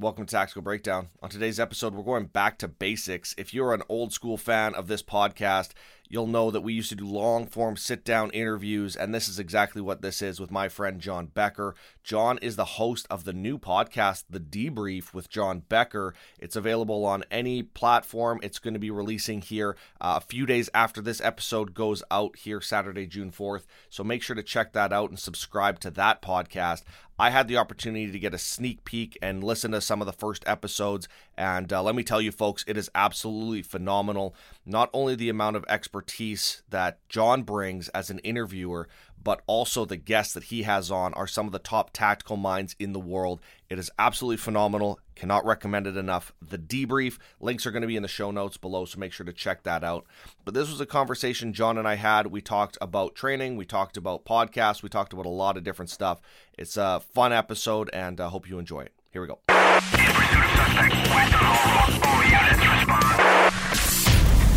Welcome to Tactical Breakdown. On today's episode, we're going back to basics. If you're an old school fan of this podcast, you'll know that we used to do long form sit down interviews, and this is exactly what this is with my friend John Becker. John is the host of the new podcast, The Debrief with John Becker. It's available on any platform. It's going to be releasing here uh, a few days after this episode goes out here, Saturday, June 4th. So make sure to check that out and subscribe to that podcast. I had the opportunity to get a sneak peek and listen to some of the first episodes. And uh, let me tell you, folks, it is absolutely phenomenal. Not only the amount of expertise that John brings as an interviewer, but also the guests that he has on are some of the top tactical minds in the world. It is absolutely phenomenal. Cannot recommend it enough. The debrief links are going to be in the show notes below, so make sure to check that out. But this was a conversation John and I had. We talked about training, we talked about podcasts, we talked about a lot of different stuff. It's a fun episode, and I uh, hope you enjoy it. Here we go.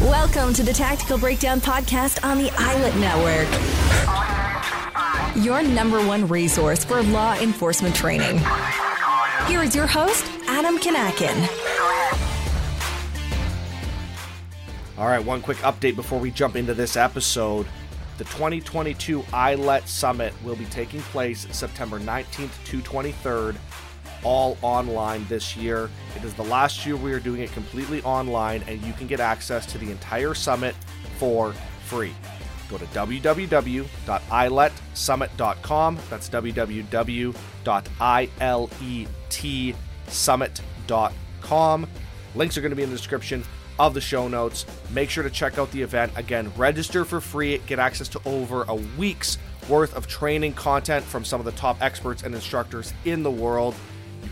Welcome to the Tactical Breakdown Podcast on the ILET Network. Your number one resource for law enforcement training. Here is your host, Adam Kinakin. All right, one quick update before we jump into this episode. The 2022 ILET Summit will be taking place September 19th to 23rd all online this year. It is the last year we are doing it completely online, and you can get access to the entire summit for free. Go to www.iletsummit.com. That's www.iletsummit.com. Links are going to be in the description of the show notes. Make sure to check out the event. Again, register for free, get access to over a week's worth of training content from some of the top experts and instructors in the world.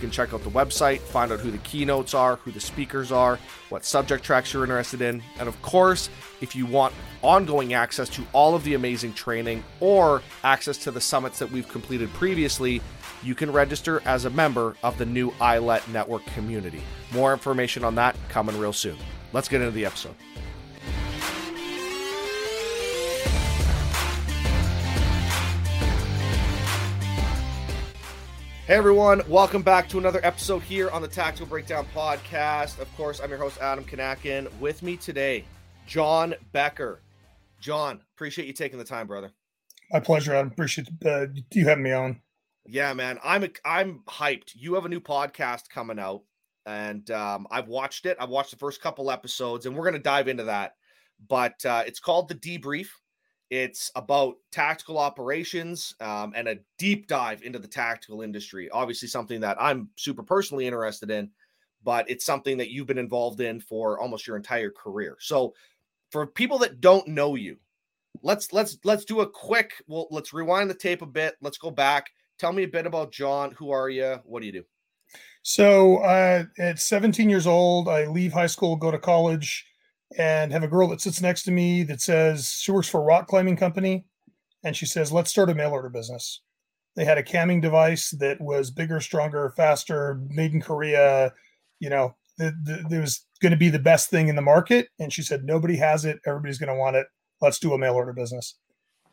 Can check out the website, find out who the keynotes are, who the speakers are, what subject tracks you're interested in, and of course, if you want ongoing access to all of the amazing training or access to the summits that we've completed previously, you can register as a member of the new ILET network community. More information on that coming real soon. Let's get into the episode. Hey everyone, welcome back to another episode here on the Tactical Breakdown Podcast. Of course, I'm your host, Adam Kinakin. With me today, John Becker. John, appreciate you taking the time, brother. My pleasure. I appreciate uh, you having me on. Yeah, man, I'm I'm hyped. You have a new podcast coming out, and um, I've watched it. I've watched the first couple episodes, and we're gonna dive into that. But uh, it's called the Debrief. It's about tactical operations um, and a deep dive into the tactical industry. Obviously, something that I'm super personally interested in, but it's something that you've been involved in for almost your entire career. So, for people that don't know you, let's let's let's do a quick. Well, let's rewind the tape a bit. Let's go back. Tell me a bit about John. Who are you? What do you do? So, uh, at 17 years old, I leave high school, go to college and have a girl that sits next to me that says she works for a rock climbing company and she says let's start a mail order business. They had a camming device that was bigger stronger faster made in korea you know it was going to be the best thing in the market and she said nobody has it. Everybody's going to want it. Let's do a mail order business.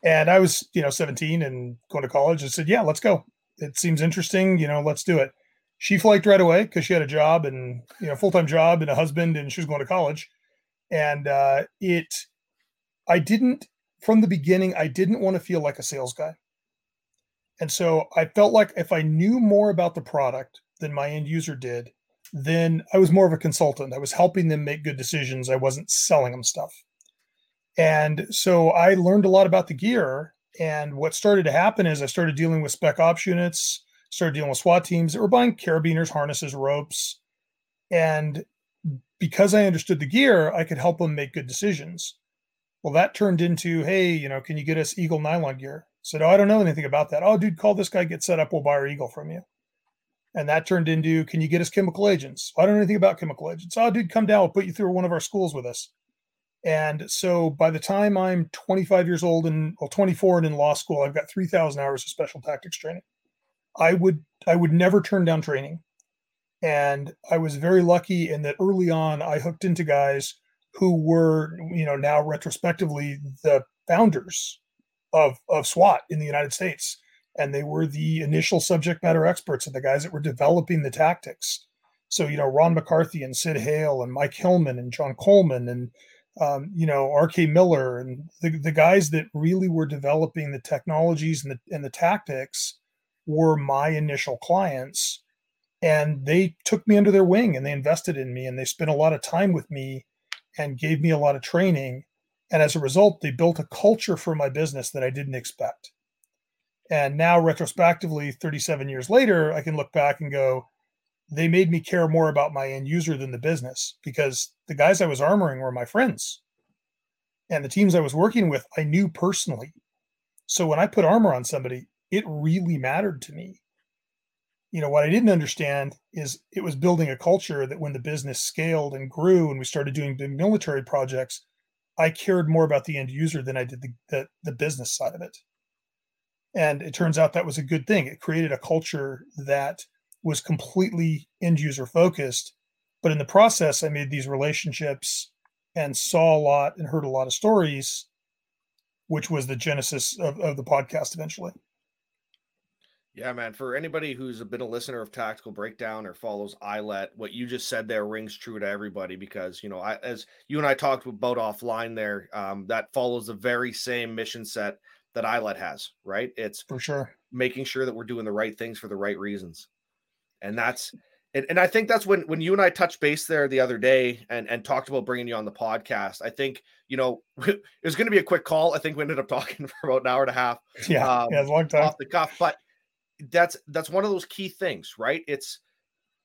And i was you know 17 and going to college and said yeah let's go. It seems interesting you know let's do it. She flaked right away because she had a job and you know full-time job and a husband and she was going to college and uh, it i didn't from the beginning i didn't want to feel like a sales guy. And so i felt like if i knew more about the product than my end user did then i was more of a consultant. I was helping them make good decisions. I wasn't selling them stuff. And so i learned a lot about the gear and what started to happen is i started dealing with spec ops units started dealing with swat teams that were buying carabiners harnesses ropes and because I understood the gear, I could help them make good decisions. Well, that turned into, hey, you know, can you get us Eagle nylon gear? I said, oh, I don't know anything about that. Oh, dude, call this guy, get set up, we'll buy our Eagle from you. And that turned into, can you get us chemical agents? I don't know anything about chemical agents. Oh, dude, come down, we'll put you through one of our schools with us. And so by the time I'm 25 years old and well, 24 and in law school, I've got 3,000 hours of special tactics training. I would I would never turn down training. And I was very lucky in that early on, I hooked into guys who were, you know, now retrospectively the founders of, of SWAT in the United States. And they were the initial subject matter experts and the guys that were developing the tactics. So, you know, Ron McCarthy and Sid Heal and Mike Hillman and John Kolman and, um, you know, RK Miller and the, the guys that really were developing the technologies and the, and the tactics were my initial clients. And they took me under their wing and they invested in me and they spent a lot of time with me and gave me a lot of training. And as a result, they built a culture for my business that I didn't expect. And now, retrospectively, 37 years later, I can look back and go, they made me care more about my end user than the business because the guys I was armoring were my friends. And the teams I was working with, I knew personally. So when I put armor on somebody, it really mattered to me. You know, what I didn't understand is it was building a culture that when the business scaled and grew and we started doing big military projects, I cared more about the end user than I did the, the, the business side of it. And it turns out that was a good thing. It created a culture that was completely end user focused. But in the process, I made these relationships and saw a lot and heard a lot of stories, which was the genesis of, of the podcast eventually. Yeah, man. For anybody who's been a listener of Tactical Breakdown or follows ILET, what you just said there rings true to everybody because, you know, I, as you and I talked about offline there, um, that follows the very same mission set that ILET has, right? It's for sure making sure that we're doing the right things for the right reasons. And that's and, and I think that's when when you and I touched base there the other day and and talked about bringing you on the podcast. I think you know it was going to be a quick call. I think we ended up talking for about an hour and a half. Yeah, um, yeah, a long time off the cuff. But that's that's one of those key things, right? It's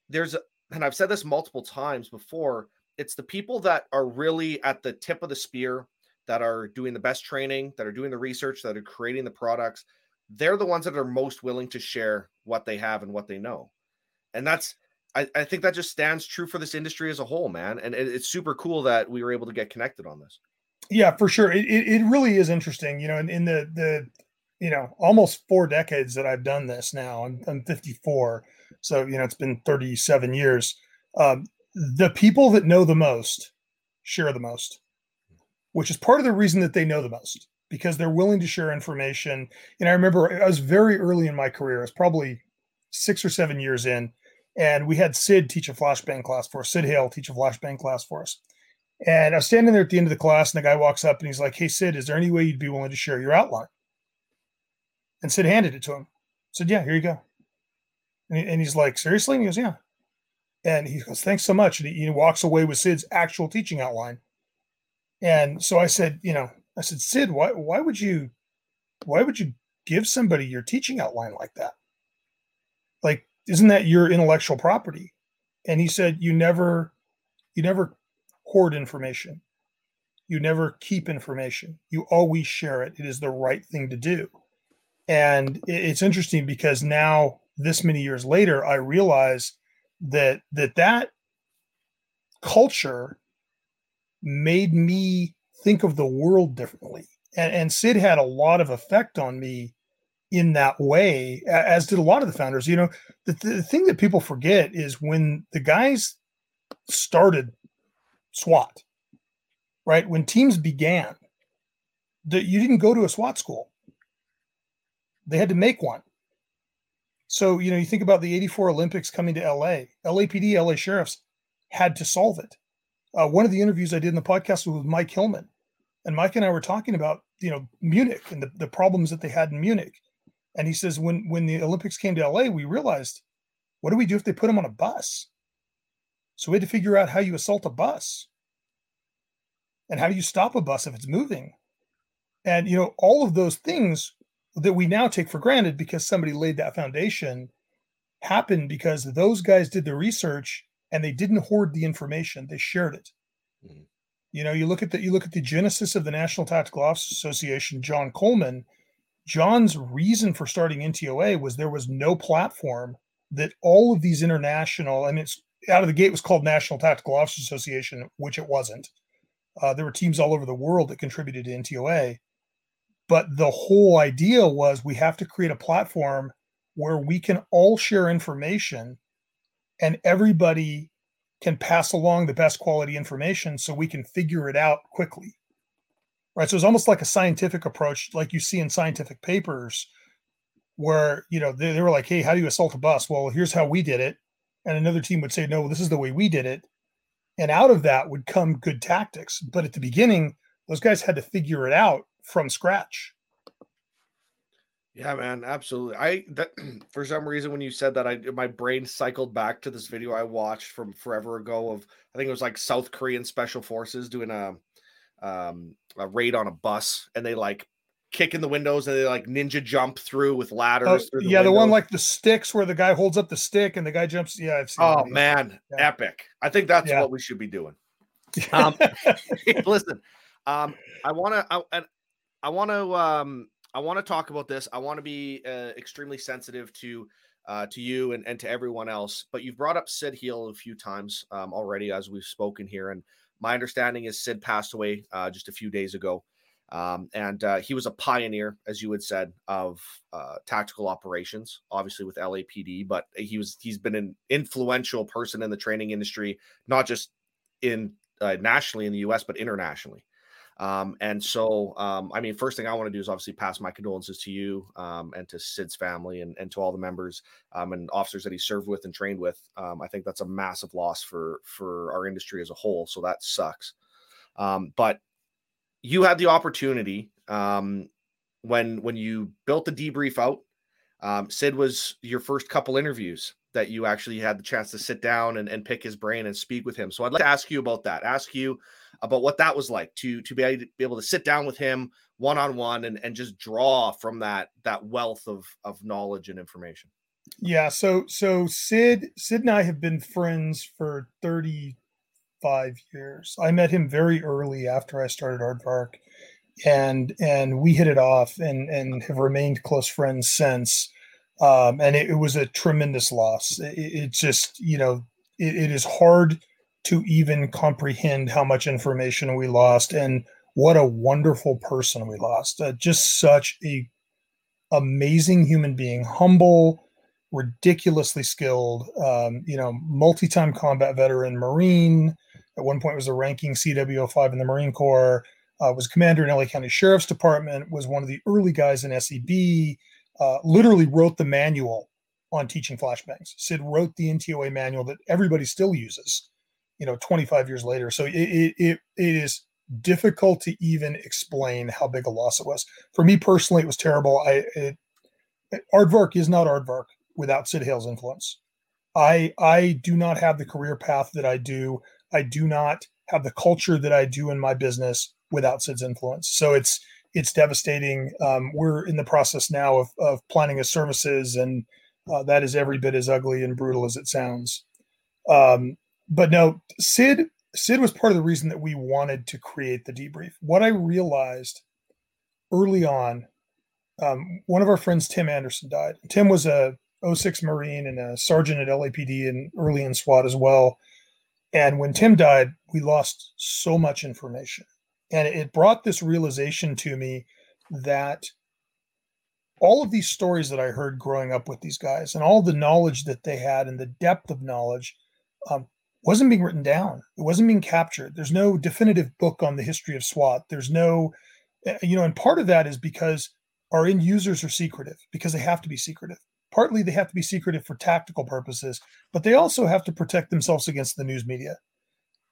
there's and I've said this multiple times before. It's the people that are really at the tip of the spear that are doing the best training, that are doing the research, that are creating the products, they're the ones that are most willing to share what they have and what they know. And that's, I, I think that just stands true for this industry as a whole, man. And it, it's super cool that we were able to get connected on this. Yeah, for sure. It, it, it really is interesting. You know, in, in the, the, you know, almost four decades that I've done this now, I'm, I'm 54. So, you know, it's been 37 years. Um, the people that know the most share the most which is part of the reason that they know the most because they're willing to share information. And I remember I was very early in my career, I was probably six or seven years in, and we had Sid teach a flashbang class for us, Sid Heal teach a flashbang class for us. And I was standing there at the end of the class, and the guy walks up and he's like, Hey, Sid, is there any way you'd be willing to share your outline? And Sid handed it to him. Said, Yeah, here you go. And, he, and he's like, Seriously? And he goes, Yeah. And he goes, Thanks so much. And he, he walks away with Sid's actual teaching outline. And so I said, you know, I said, Sid, why why would you why would you give somebody your teaching outline like that? Like, isn't that your intellectual property? And he said, you never you never hoard information. You never keep information. You always share it. It is the right thing to do. And it's interesting because now this many years later, I realize that that that culture made me think of the world differently. And, and Sid had a lot of effect on me in that way, as did a lot of the founders. You know, the, the thing that people forget is when the guys started SWAT, right? When teams began, that you didn't go to a SWAT school. They had to make one. So, you know, you think about the 84 Olympics coming to LA, LAPD, LA sheriffs had to solve it. Uh, one of the interviews I did in the podcast was with Mike Hillman, and Mike and I were talking about you know Munich and the, the problems that they had in Munich. And he says when when the Olympics came to LA, we realized what do we do if they put them on a bus? So we had to figure out how you assault a bus, and how do you stop a bus if it's moving, and you know all of those things that we now take for granted because somebody laid that foundation happened because those guys did the research and they didn't hoard the information; they shared it. Mm-hmm. You know, you look at the you look at the genesis of the National Tactical Officers Association, John Kolman. John's reason for starting NTOA was there was no platform that all of these international and it's out of the gate was called National Tactical Officers Association, which it wasn't. Uh, there were teams all over the world that contributed to NTOA, but the whole idea was we have to create a platform where we can all share information and everybody can pass along the best quality information so we can figure it out quickly. Right. So it's almost like a scientific approach, like you see in scientific papers, where you know they, they were like, "Hey, how do you assault a bus?" Well, here's how we did it, and another team would say, no, this is the way we did it. And out of that would come good tactics. But at the beginning, those guys had to figure it out from scratch. Yeah, man, absolutely. I that for some reason when you said that, I my brain cycled back to this video I watched from forever ago of I think it was like South Korean special forces doing a um a raid on a bus, and they like kick in the windows and they like ninja jump through with ladders. Oh, through the yeah, the one like the sticks where the guy holds up the stick and the guy jumps. Yeah, I've seen. Oh that. man, Yeah. epic! I think that's Yeah. what we should be doing. Um, listen, um, I want to, I, and I want to, um, I want to talk about this. I want to be uh, extremely sensitive to, uh, to you and, and to everyone else. But you've brought up Sid Heal a few times um, already as we've spoken here, and my understanding is Sid passed away uh, just a few days ago. Um, and uh, he was a pioneer, as you had said, of uh, tactical operations, obviously with LAPD. But he was he's been an influential person in the training industry, not just in uh, nationally in the U.S. but internationally. Um, and so, um, I mean, first thing I want to do is obviously pass my condolences to you um, and to Sid's family and, and to all the members um, and officers that he served with and trained with. Um, I think that's a massive loss for for our industry as a whole. So that sucks. Um, but you had the opportunity um, when when you built the debrief out. Um, Sid was your first couple interviews that you actually had the chance to sit down and, and pick his brain and speak with him. So I'd like to ask you about that. Ask you about what that was like to to be able to, sit down with him one on one and and just draw from that that wealth of of knowledge and information. Yeah, so so Sid Sid and I have been friends for 35 years. I met him very early after I started Aardvark and and we hit it off and and have remained close friends since. Um, and it, it was a tremendous loss. It, it just, you know, it, it is hard to even comprehend how much information we lost and what a wonderful person we lost. Uh, just such a amazing human being, humble, ridiculously skilled, um, you know, multi-time combat veteran, Marine. At one point was a ranking CWO5 in the Marine Corps. Uh, was commander in LA County Sheriff's Department. Was one of the early guys in SEB. Uh, literally wrote the manual on teaching flashbangs. Sid wrote the NTOA manual that everybody still uses. You know, 25 years later. So it it it, is difficult to even explain how big a loss it was. For me personally, it was terrible. I it, Aardvark is not Aardvark without Sid Heal's influence. I I do not have the career path that I do. I do not have the culture that I do in my business without Sid's influence. So it's it's devastating. Um, we're in the process now of of planning his services, and uh, that is every bit as ugly and brutal as it sounds. Um, but no, Sid Sid was part of the reason that we wanted to create the debrief. What I realized early on, um, one of our friends, Tim Anderson, died. Tim was a 06 Marine and a sergeant at LAPD and early in SWAT as well. And when Tim died, we lost so much information. And it brought this realization to me that all of these stories that I heard growing up with these guys and all the knowledge that they had and the depth of knowledge um, wasn't being written down. It wasn't being captured. There's no definitive book on the history of SWAT. There's no, eh, you know, and part of that is because our end users are secretive because they have to be secretive. Partly they have to be secretive for tactical purposes, but they also have to protect themselves against the news media.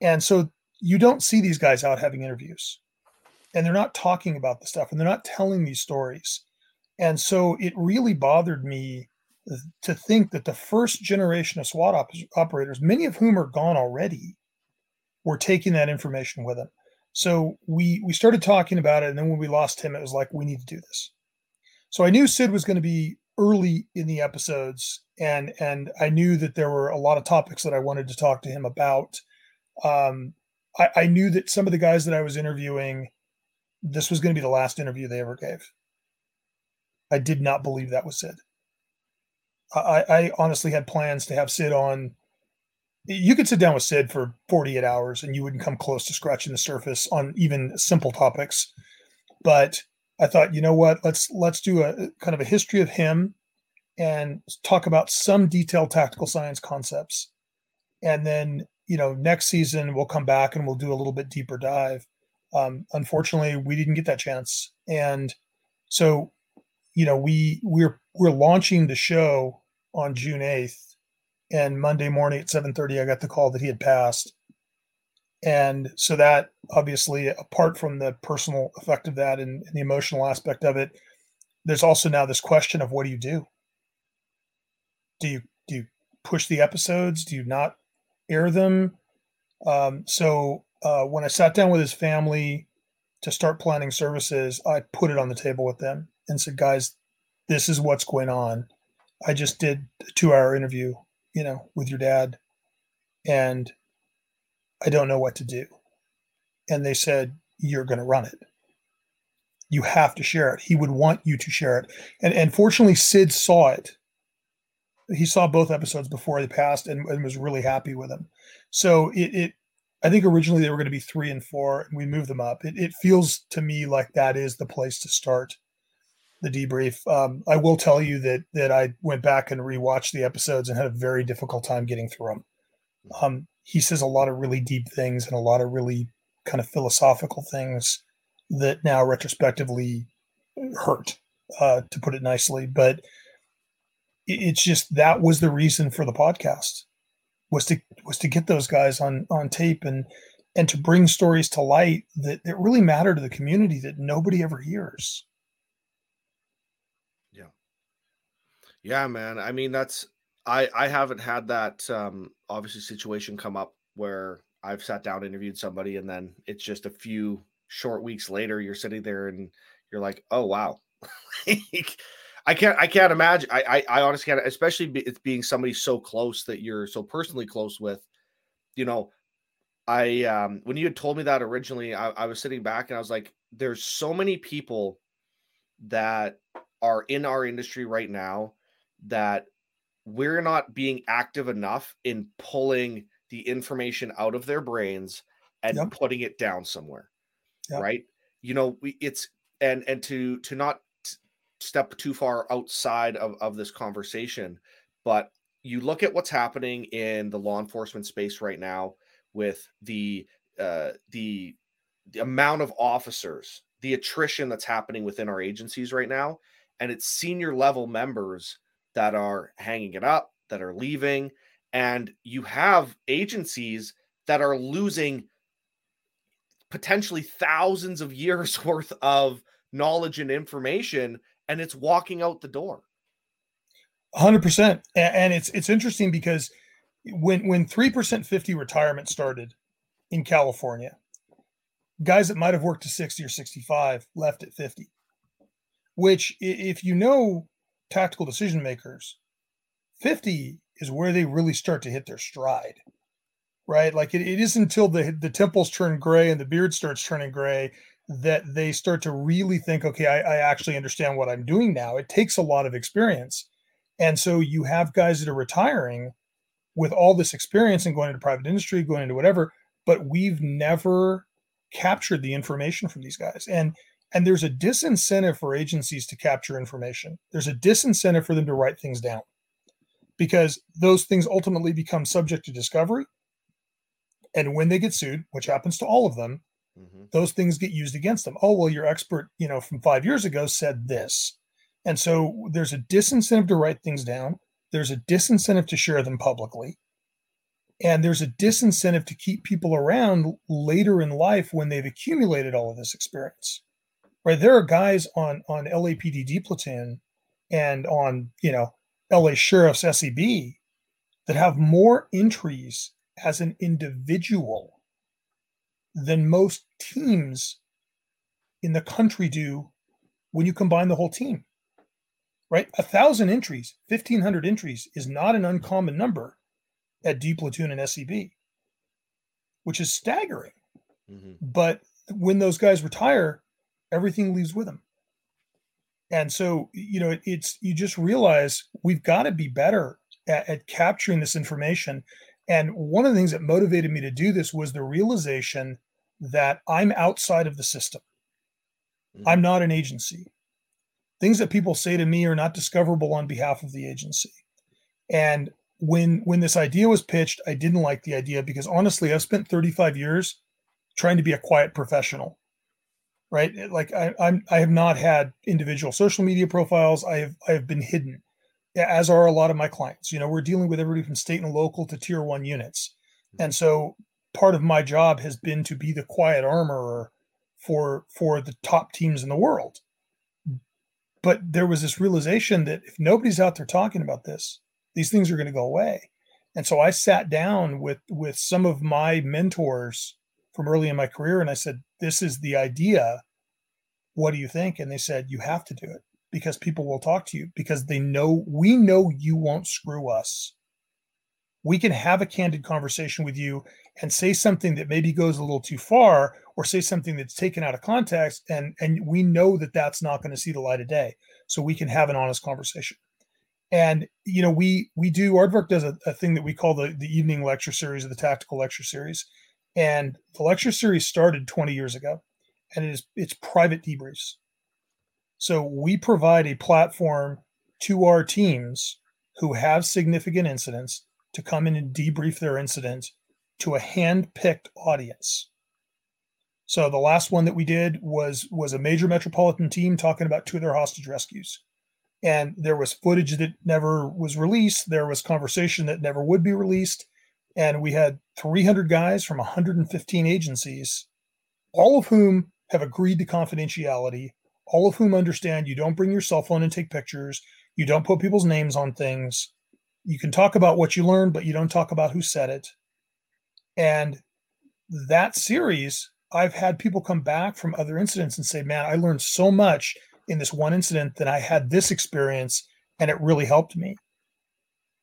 And so you don't see these guys out having interviews and they're not talking about the stuff and they're not telling these stories. And so it really bothered me to think that the first generation of SWAT op- operators, many of whom are gone already, were taking that information with them. So we we started talking about it, and then when we lost him, it was like we need to do this. So I knew Sid was going to be early in the episodes, and and I knew that there were a lot of topics that I wanted to talk to him about. Um, I, I knew that some of the guys that I was interviewing, this was going to be the last interview they ever gave. I did not believe that was Sid. I, I honestly had plans to have Sid on. You could sit down with Sid for 48 hours and you wouldn't come close to scratching the surface on even simple topics. But I thought, you know what? Let's let's do a kind of a history of him and talk about some detailed tactical science concepts. And then, you know, next season we'll come back and we'll do a little bit deeper dive. Um, unfortunately, we didn't get that chance. And so you know we we're we're launching the show on June 8th and Monday morning at 7:30 I got the call that he had passed. And so that obviously apart from the personal effect of that and, and the emotional aspect of it, there's also now this question of what do you do? Do you do you push the episodes? Do you not air them? Um, so uh, when I sat down with his family to start planning services, I put it on the table with them and said, guys, this is what's going on. I just did a two hour interview, you know, with your dad, and I don't know what to do. And they said, You're going to run it. You have to share it. He would want you to share it. And, and fortunately, Sid saw it. He saw both episodes before they passed and, and was really happy with them. So it, it, I think originally they were going to be three and four, and we moved them up. It, it feels to me like that is the place to start the debrief. Um, I will tell you that that I went back and rewatched the episodes and had a very difficult time getting through them. Um, he says a lot of really deep things and a lot of really kind of philosophical things that now retrospectively hurt, uh, to put it nicely. But it's just that was the reason for the podcast was to was to get those guys on on tape and and to bring stories to light that, that really matter to the community that nobody ever hears. Yeah. Yeah, man. I mean, that's I I haven't had that um obviously situation come up where I've sat down interviewed somebody and then it's just a few short weeks later you're sitting there and you're like, "Oh wow." I can't I can't imagine I I, I honestly can't especially be, it's being somebody so close that you're so personally close with you know I um when you had told me that originally I, I was sitting back and I was like there's so many people that are in our industry right now that we're not being active enough in pulling the information out of their brains and yep. putting it down somewhere yep. right you know we, it's and and to to not step too far outside of, of this conversation but you look at what's happening in the law enforcement space right now with the uh, the the amount of officers the attrition that's happening within our agencies right now and it's senior level members that are hanging it up, that are leaving, and you have agencies that are losing potentially thousands of years worth of knowledge and information and it's walking out the door. 100% and it's it's interesting because when when 3% 50 retirement started in California guys that might have worked to 60 or 65 left at 50 which if you know tactical decision makers, 50 is where they really start to hit their stride, right? Like it, it isn't until the, the temples turn gray and the beard starts turning gray that they start to really think, okay, I, I actually understand what I'm doing now. It takes a lot of experience. And so you have guys that are retiring with all this experience and going into private industry, going into whatever, but we've never captured the information from these guys. And and there's a disincentive for agencies to capture information. There's a disincentive for them to write things down because those things ultimately become subject to discovery. And when they get sued, which happens to all of them, mm-hmm. those things get used against them. Oh, well, your expert, you know, from five years ago said this. And so there's a disincentive to write things down. There's a disincentive to share them publicly. And there's a disincentive to keep people around later in life when they've accumulated all of this experience right? There are guys on on LAPD platoon and on you know LA Sheriff's SEB that have more entries as an individual than most teams in the country do when you combine the whole team. Right? A thousand entries, 1500 entries is not an uncommon number at D platoon and SEB, which is staggering. Mm-hmm. But when those guys retire, everything leaves with them. And so, you know, it, it's you just realize we've got to be better at, at capturing this information. And one of the things that motivated me to do this was the realization that I'm outside of the system. Mm-hmm. I'm not an agency. Things that people say to me are not discoverable on behalf of the agency. And when when this idea was pitched, I didn't like the idea because honestly, I've spent 35 years trying to be a quiet professional right? Like I, I'm, I have not had individual social media profiles. I have, I have been hidden. as are a lot of my clients. You know, we're dealing with everybody from state and local to tier one units. Mm-hmm. And so part of my job has been to be the quiet armorer for for the top teams in the world. But there was this realization that if nobody's out there talking about this, these things are going to go away. And so I sat down with with some of my mentors from early in my career and I said, "This is the idea. What do you think?" And they said, "You have to do it because people will talk to you because they know we know you won't screw us. We can have a candid conversation with you and say something that maybe goes a little too far or say something that's taken out of context and and we know that that's not going to see the light of day so we can have an honest conversation and you know we we do aardvark does a, a thing that we call the the evening lecture series or the tactical lecture series and the lecture series started 20 years ago and it is it's private debriefs so we provide a platform to our teams who have significant incidents to come in and debrief their incident to a hand-picked audience. So the last one that we did was was a major metropolitan team talking about two of their hostage rescues. And there was footage that never was released, there was conversation that never would be released, and we had 300 guys from 115 agencies, all of whom have agreed to confidentiality, all of whom understand you don't bring your cell phone and take pictures, you don't put people's names on things. You can talk about what you learned, but you don't talk about who said it and that series, I've had people come back from other incidents and say, man, I learned so much in this one incident that I had this experience and it really helped me.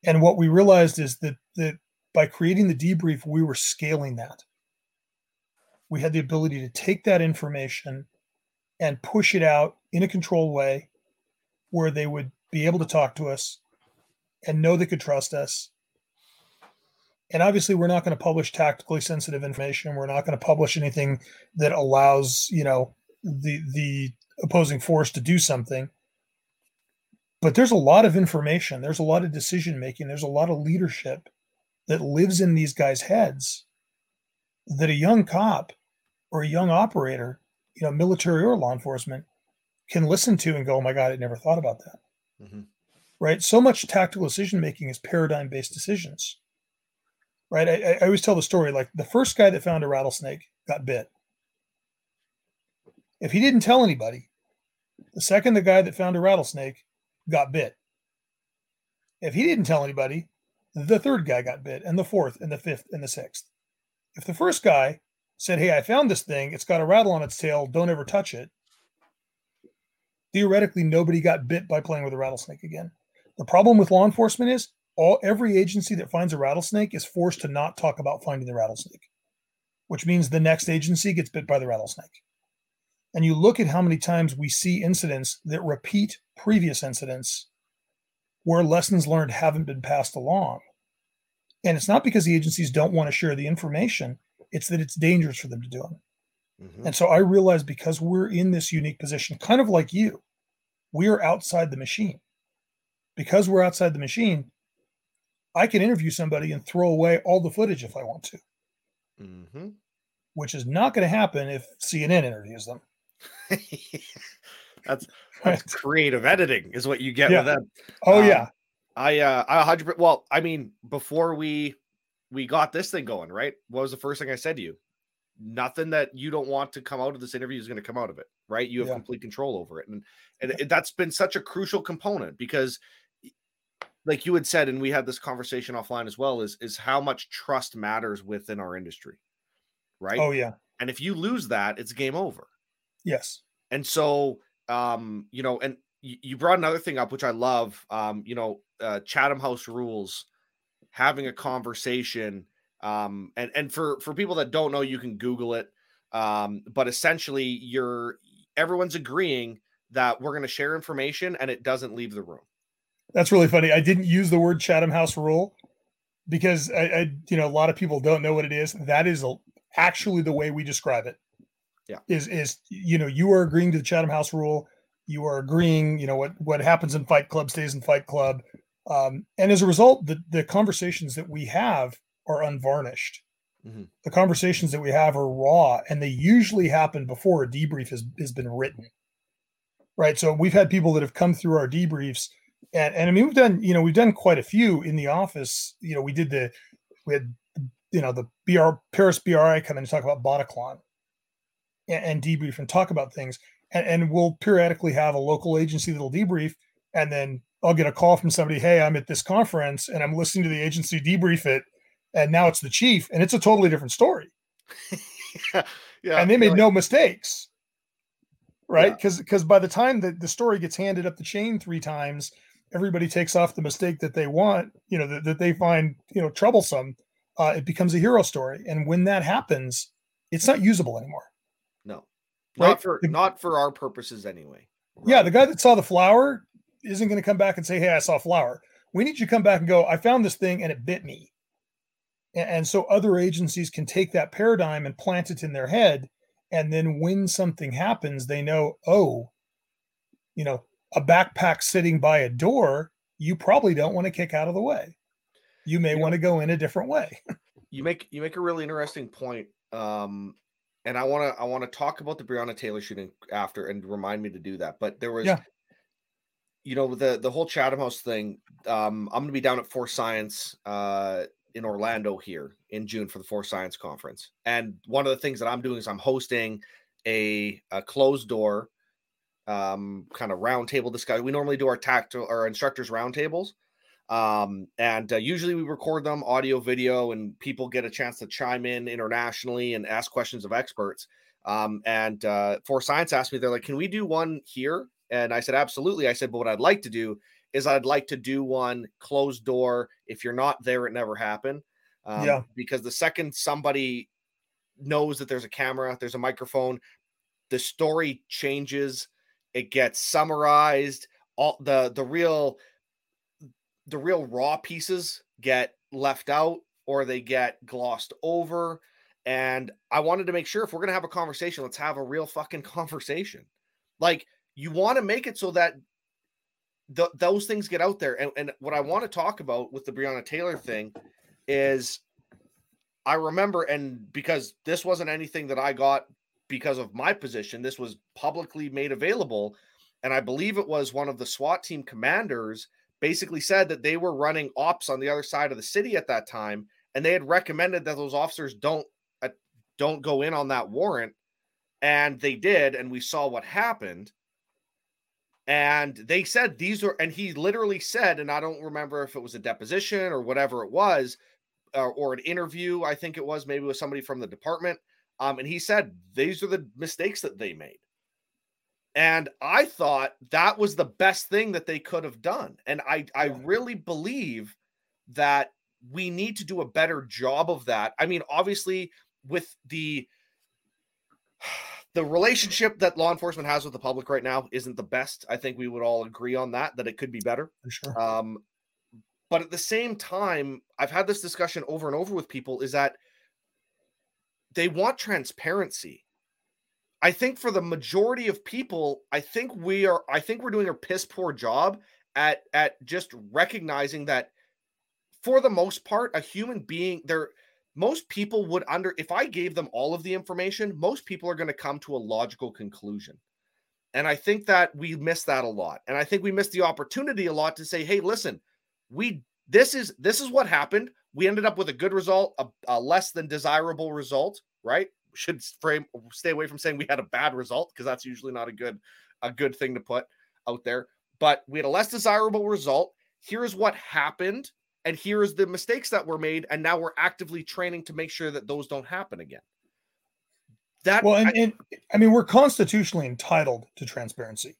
And what we realized is that, that by creating the debrief, we were scaling that. We had the ability to take that information and push it out in a controlled way where they would be able to talk to us and know they could trust us. And obviously we're not going to publish tactically sensitive information. We're not going to publish anything that allows you know the the opposing force to do something. But there's a lot of information. There's a lot of decision making. There's a lot of leadership that lives in these guys heads that a young cop or a young operator you know military or law enforcement can listen to and go oh my god i never thought about that mm-hmm. right so much tactical decision making is paradigm based decisions right? I, I always tell the story like the first guy that found a rattlesnake got bit. If he didn't tell anybody, the second the guy that found a rattlesnake got bit. If he didn't tell anybody, the third guy got bit, and the fourth, and the fifth, and the sixth. If the first guy said, Hey, I found this thing, it's got a rattle on its tail, don't ever touch it, theoretically, nobody got bit by playing with a rattlesnake again. The problem with law enforcement is all every agency that finds a rattlesnake is forced to not talk about finding the rattlesnake, which means the next agency gets bit by the rattlesnake. And you look at how many times we see incidents that repeat previous incidents where lessons learned haven't been passed along. And it's not because the agencies don't want to share the information, it's that it's dangerous for them to do it. Mm-hmm. And so I realize because we're in this unique position, kind of like you, we are outside the machine. Because we're outside the machine, I can interview somebody and throw away all the footage if I want to, mm-hmm. which is not going to happen if CNN interviews them. that's, that's creative editing, is what you get yeah. with them. Oh um, yeah, I uh, I hundred. Well, I mean, before we we got this thing going, right? What was the first thing I said to you? Nothing that you don't want to come out of this interview is going to come out of it, right? You have yeah. complete control over it, and and it, that's been such a crucial component because like you had said, and we had this conversation offline as well, is is how much trust matters within our industry, right? Oh yeah. And if you lose that, it's game over. Yes. And so, um, you know, and you, you brought another thing up, which I love. Um, you know, uh, Chatham House rules, having a conversation, um, and and for for people that don't know, you can Google it. Um, but essentially, you're everyone's agreeing that we're going to share information and it doesn't leave the room. That's really funny. I didn't use the word Chatham House rule because I, I, you know, a lot of people don't know what it is. That is a, actually the way we describe it. Yeah. Is is you know you are agreeing to the Chatham House rule. You are agreeing. You know what what happens in Fight Club stays in Fight Club. Um, and as a result, the the conversations that we have are unvarnished. Mm-hmm. The conversations that we have are raw, and they usually happen before a debrief has has been written. Right. So we've had people that have come through our debriefs And and I mean we've done, you know, we've done quite a few in the office. You know, we did the we had you know the BR Paris BRI come in and talk about Bataclan and, and debrief and talk about things. And, and we'll periodically have a local agency that'll debrief, and then I'll get a call from somebody, hey, I'm at this conference and I'm listening to the agency debrief it, and now it's the chief, and it's a totally different story. yeah, yeah, and they made like, no mistakes, right? Yeah. Because because by the time that the story gets handed up the chain three times, everybody takes off the mistake that they want, you know, that, that they find you know troublesome. Uh, it becomes a hero story, and when that happens, it's not usable anymore. no, Right? not for not for our purposes anyway. Yeah, the guy that saw the flower isn't going to come back and say, "Hey, I saw a flower." We need you to come back and go, "I found this thing and it bit me." And so other agencies can take that paradigm and plant it in their head, and then when something happens, they know, "Oh, you know, a backpack sitting by a door, you probably don't want to kick out of the way. You may know- want to go in a different way." you make you make a really interesting point um and i want to i want to talk about the breonna taylor shooting after and remind me to do that but there was Yeah. You know the the whole chatham house thing um i'm gonna be down at force science uh in orlando here in june for the force science conference. And one of the things that i'm doing is i'm hosting a, a closed door um kind of roundtable discussion. We normally do our tactile our instructors roundtables um and uh, usually we record them audio video and people get a chance to chime in internationally and ask questions of experts. Um and uh Force Science asked me they're like can we do one here and i said absolutely. I said but what i'd like to do is i'd like to do one closed door. If you're not there it never happened. Um, Yeah. because the second somebody knows that there's a camera there's a microphone the story changes. It gets summarized. All the the real the real raw pieces get left out or they get glossed over. And i wanted to make sure if we're going to have a conversation let's have a real fucking conversation. Like you want to make it so that th- those things get out there. And, and what i want to talk about with the breonna taylor thing is i remember and because this wasn't anything that i got because of my position this was publicly made available. And i believe it was one of the swat team commanders basically said that they were running ops on the other side of the city at that time. And they had recommended that those officers don't uh, don't go in on that warrant. And they did. And we saw what happened and they said these are and he literally said and i don't remember if it was a deposition or whatever it was uh, or an interview i think it was maybe with somebody from the department um, and he said these are the mistakes that they made and I thought that was the best thing that they could have done. And I, I really believe that we need to do a better job of that. I mean, obviously, with the the relationship that law enforcement has with the public right now isn't the best. I think we would all agree on that, that it could be better. For sure. Um, but at the same time, I've had this discussion over and over with people is that they want transparency. I think for the majority of people, I think we are I think we're doing a piss poor job at at just recognizing that for the most part, a human being there most people would under if I gave them all of the information, most people are going to come to a logical conclusion. And I think that we miss that a lot. And I think we miss the opportunity a lot to say, "Hey, listen, we this is this is what happened. We ended up with a good result, a, a less than desirable result, right? Should frame stay away from saying we had a bad result because that's usually not a good a good thing to put out there. But we had a less desirable result. Here's what happened, and here's the mistakes that were made, and now we're actively training to make sure that those don't happen again. That well and, I- and i mean we're constitutionally entitled to transparency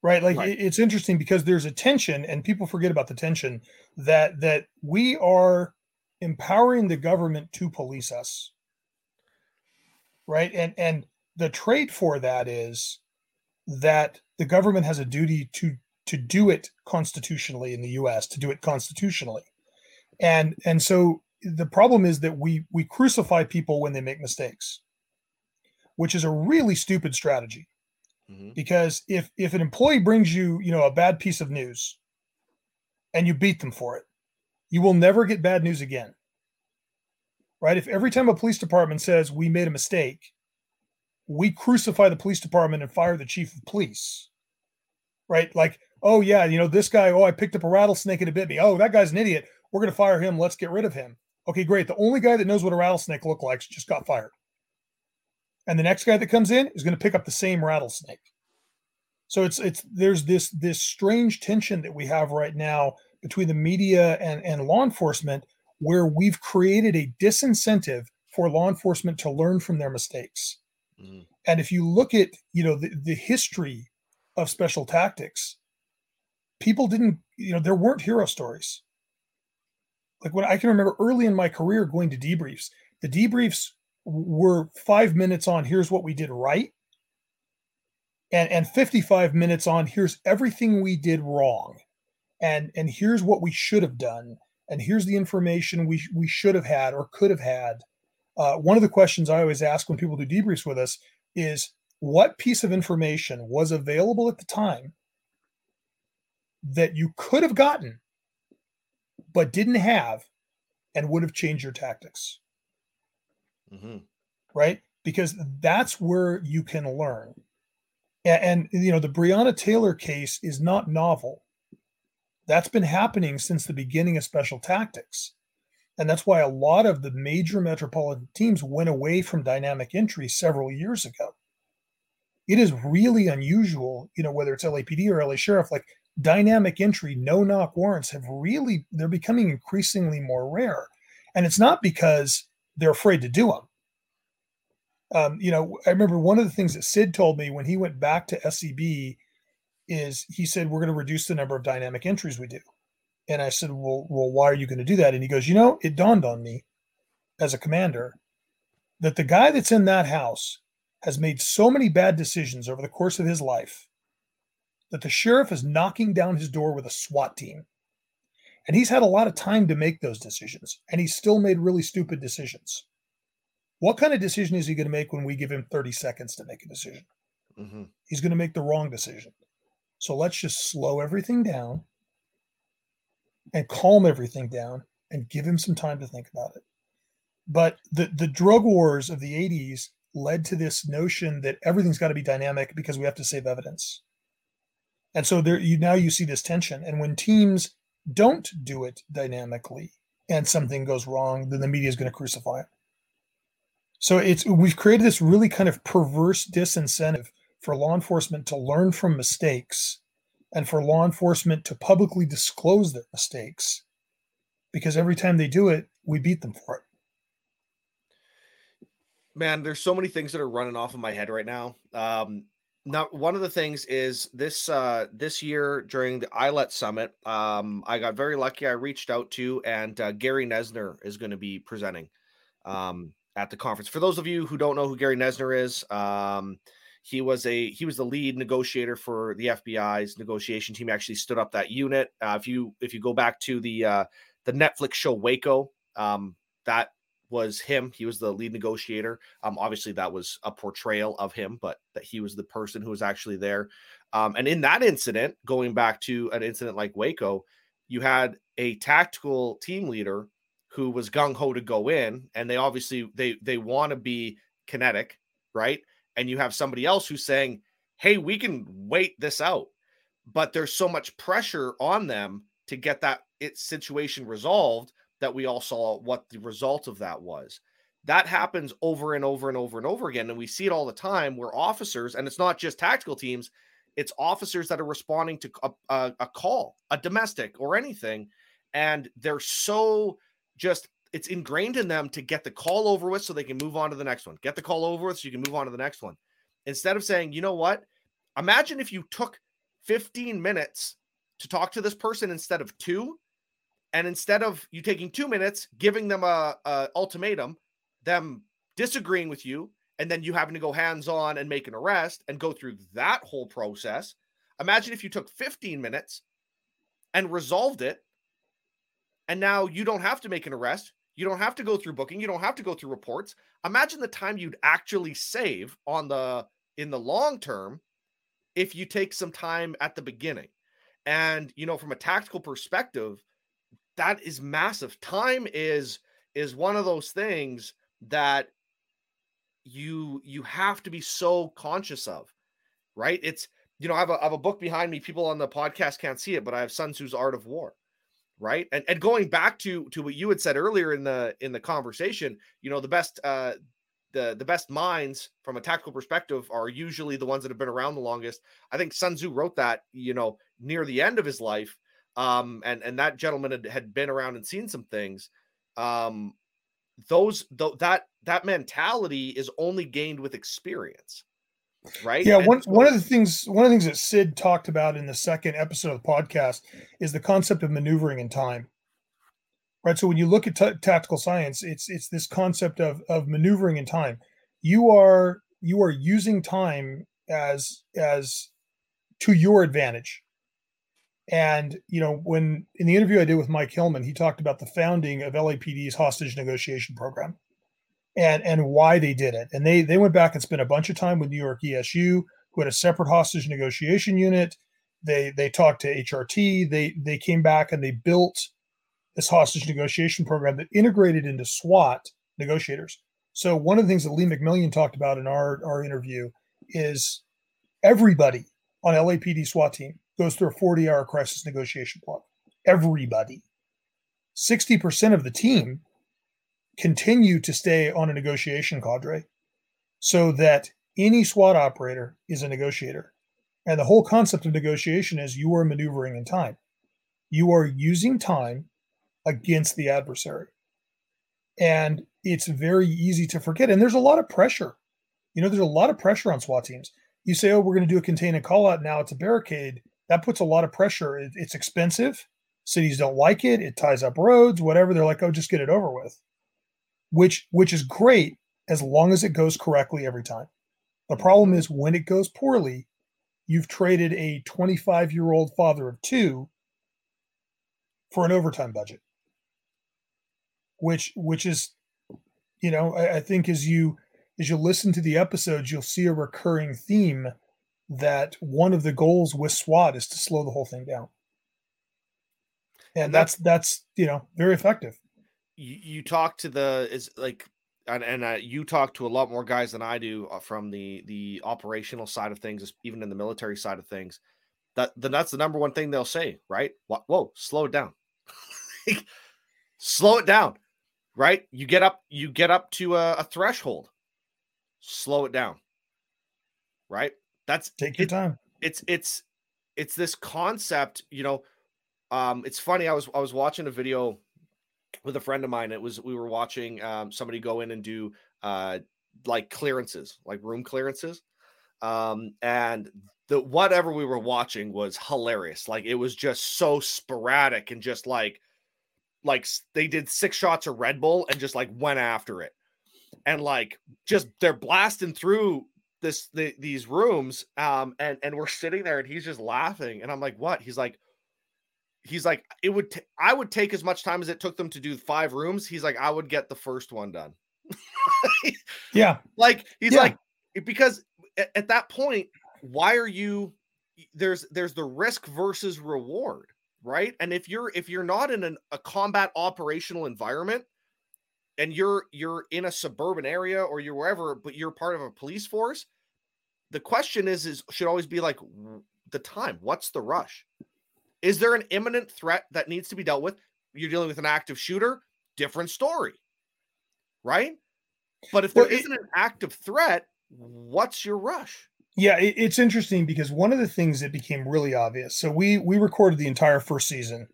right like Right. it's interesting because there's a tension and people forget about the tension that that we are empowering the government to police us right and and the trade for that is that the government has a duty to to do it constitutionally in the US to do it constitutionally. And and so the problem is that we we crucify people when they make mistakes which is a really stupid strategy. Mhm. because if if an employee brings you you know a bad piece of news and you beat them for it you will never get bad news again. Right? If every time a police department says we made a mistake we crucify the police department and fire the chief of police. Right? Like oh yeah, you know this guy. Oh, I picked up a rattlesnake and it bit me. Oh, that guy's an idiot. We're going to fire him. Let's get rid of him. Okay, great. The only guy that knows what a rattlesnake look like just got fired. And the next guy that comes in is going to pick up the same rattlesnake. So it's it's there's this this strange tension that we have right now between the media and, and law enforcement where we've created a disincentive for law enforcement to learn from their mistakes. Mm. And if you look at, you know, the, the history of special tactics, people didn't, you know, there weren't hero stories. Like when I can remember early in my career going to debriefs, the debriefs were five minutes on here's what we did right. And, and 55 minutes on here's everything we did wrong. And, and here's what we should have done. And here's the information we, we should have had or could have had. Uh, one of the questions I always ask when people do debriefs with us is what piece of information was available at the time that you could have gotten but didn't have and would have changed your tactics. Mm-hmm. Right? Because that's where you can learn. And, and, you know, the Breonna Taylor case is not novel. That's been happening since the beginning of special tactics. And that's why a lot of the major metropolitan teams went away from dynamic entry several years ago. It is really unusual, you know, whether it's LAPD or LA Sheriff, like dynamic entry, no knock warrants have really, they're becoming increasingly more rare. And it's not because they're afraid to do them. Um, you know, I remember one of the things that Sid told me when he went back to seb is he said, we're going to reduce the number of dynamic entries we do. And I said, well, well, why are you going to do that? And he goes, you know, it dawned on me as a commander that the guy that's in that house has made so many bad decisions over the course of his life that the sheriff is knocking down his door with a SWAT team. And he's had a lot of time to make those decisions, and he's still made really stupid decisions. What kind of decision is he going to make when we give him 30 seconds to make a decision? Mm-hmm. He's going to make the wrong decision. So let's just slow everything down and calm everything down and give him some time to think about it. But the, the drug wars of the 80s led to this notion that everything's got to be dynamic because we have to save evidence. And so there you now you see this tension. And when teams don't do it dynamically and something goes wrong, then the media is going to crucify it. So it's we've created this really kind of perverse disincentive for law enforcement to learn from mistakes and for law enforcement to publicly disclose their mistakes because every time they do it, we beat them for it. Man, there's so many things that are running off of my head right now. Um, now, one of the things is this uh, this year during the ILET summit, um, I got very lucky. I reached out to, and uh, Gary Noesner is going to be presenting um, at the conference. For those of you who don't know who Gary Noesner is, um, he was a he was the lead negotiator for the FBI's negotiation team. He actually stood up that unit. Uh, if you if you go back to the uh, the Netflix show Waco, um, that was him. He was the lead negotiator. Um, obviously that was a portrayal of him, but that he was the person who was actually there. Um, and in that incident, going back to an incident like Waco, you had a tactical team leader who was gung ho to go in, and they obviously they they want to be kinetic, right? and you have somebody else who's saying, "Hey, we can wait this out," but there's so much pressure on them to get that it situation resolved that we all saw what the result of that was. That happens over and over and over and over again, and we see it all the time where officers, and it's not just tactical teams, it's officers that are responding to a, a, a call, a domestic or anything, and they're so just it's ingrained in them to get the call over with so they can move on to the next one. Get the call over with so you can move on to the next one. Instead of saying, you know what? Imagine if you took 15 minutes to talk to this person instead of two. And instead of you taking two minutes, giving them a, a ultimatum, them disagreeing with you, and then you having to go hands on and make an arrest and go through that whole process. Imagine if you took 15 minutes and resolved it. And now you don't have to make an arrest. You don't have to go through booking. You don't have to go through reports. Imagine the time you'd actually save on the in the long term if you take some time at the beginning. And you know, from a tactical perspective, that is massive. Time is is one of those things that you you have to be so conscious of. Right? It's you know, I have, a, I have a book behind me. People on the podcast can't see it, but I have Sun Tzu's Art of War, right? And and going back to to what you had said earlier in the in the conversation, you know, the best uh the the best minds from a tactical perspective are usually the ones that have been around the longest. I think Sun Tzu wrote that, you know, near the end of his life. Um, and and that gentleman had, had been around and seen some things. Um, those th- that that mentality is only gained with experience right? Yeah one, so, one of the things one of the things that sid talked about in the second episode of the podcast is the concept of maneuvering in time right? So when you look at t- tactical science it's it's this concept of of maneuvering in time. You are you are using time as as to your advantage and you know when in the interview i did with mike hillmann he talked about the founding of lapd's hostage negotiation program and and why they did it. And they they went back and spent a bunch of time with New York ESU, who had a separate hostage negotiation unit. They they talked to HRT. They they came back and they built this hostage negotiation program that integrated into SWAT negotiators. So one of the things that Lee McMillian talked about in our our interview is everybody on LAPD SWAT team goes through a 40 hour crisis negotiation block. Everybody. 60% of the team continue to stay on a negotiation cadre so that any SWAT operator is a negotiator. And the whole concept of negotiation is you are maneuvering in time. You are using time against the adversary. And it's very easy to forget. And there's a lot of pressure. You know, there's a lot of pressure on SWAT teams. You say, oh, we're going to do a contain and call out now. It's a barricade. That puts a lot of pressure. It, it's expensive. Cities don't like it. It ties up roads, whatever. They're like, oh, just get it over with which which is great as long as it goes correctly every time. The problem is when it goes poorly, you've traded a 25 year old father of two for an overtime budget, which which is, you know, I, I think as you as you listen to the episodes, you'll see a recurring theme that one of the goals with SWAT is to slow the whole thing down. And that's that's you know very effective you, you talk to the is like and, and uh, you talk to a lot more guys than I do uh, from the the operational side of things, even in the military side of things. That then that's the number one thing they'll say, right? Whoa, slow it down, slow it down, right? You get up, you get up to a, a threshold, slow it down, right? That's take your it, time. It's it's it's this concept, you know. Um, it's funny. I was I was watching a video with a friend of mine. It was we were watching um, somebody go in and do uh, like clearances, like room clearances, um, and the whatever we were watching was hilarious. Like it was just so sporadic and just like like they did six shots of Red Bull and just like went after it, and like just they're blasting through this the, these rooms um and and we're sitting there and he's just laughing and i'm like what? He's like he's like it would t- I would take as much time as it took them to do five rooms. He's like i would get the first one done. Yeah. Like he's yeah. like because at, at, that point why are you there's there's the risk versus reward right? And if you're if you're not in an, a combat operational environment and you're you're in a suburban area or you're wherever but you're part of a police force the question is is should always be like the time what's the rush is there an imminent threat that needs to be dealt with? You're dealing with an active shooter, different story, right? But if there well, not an active threat, what's your rush? Yeah, it, it's interesting because one of the things that became really obvious. So we we recorded the entire first season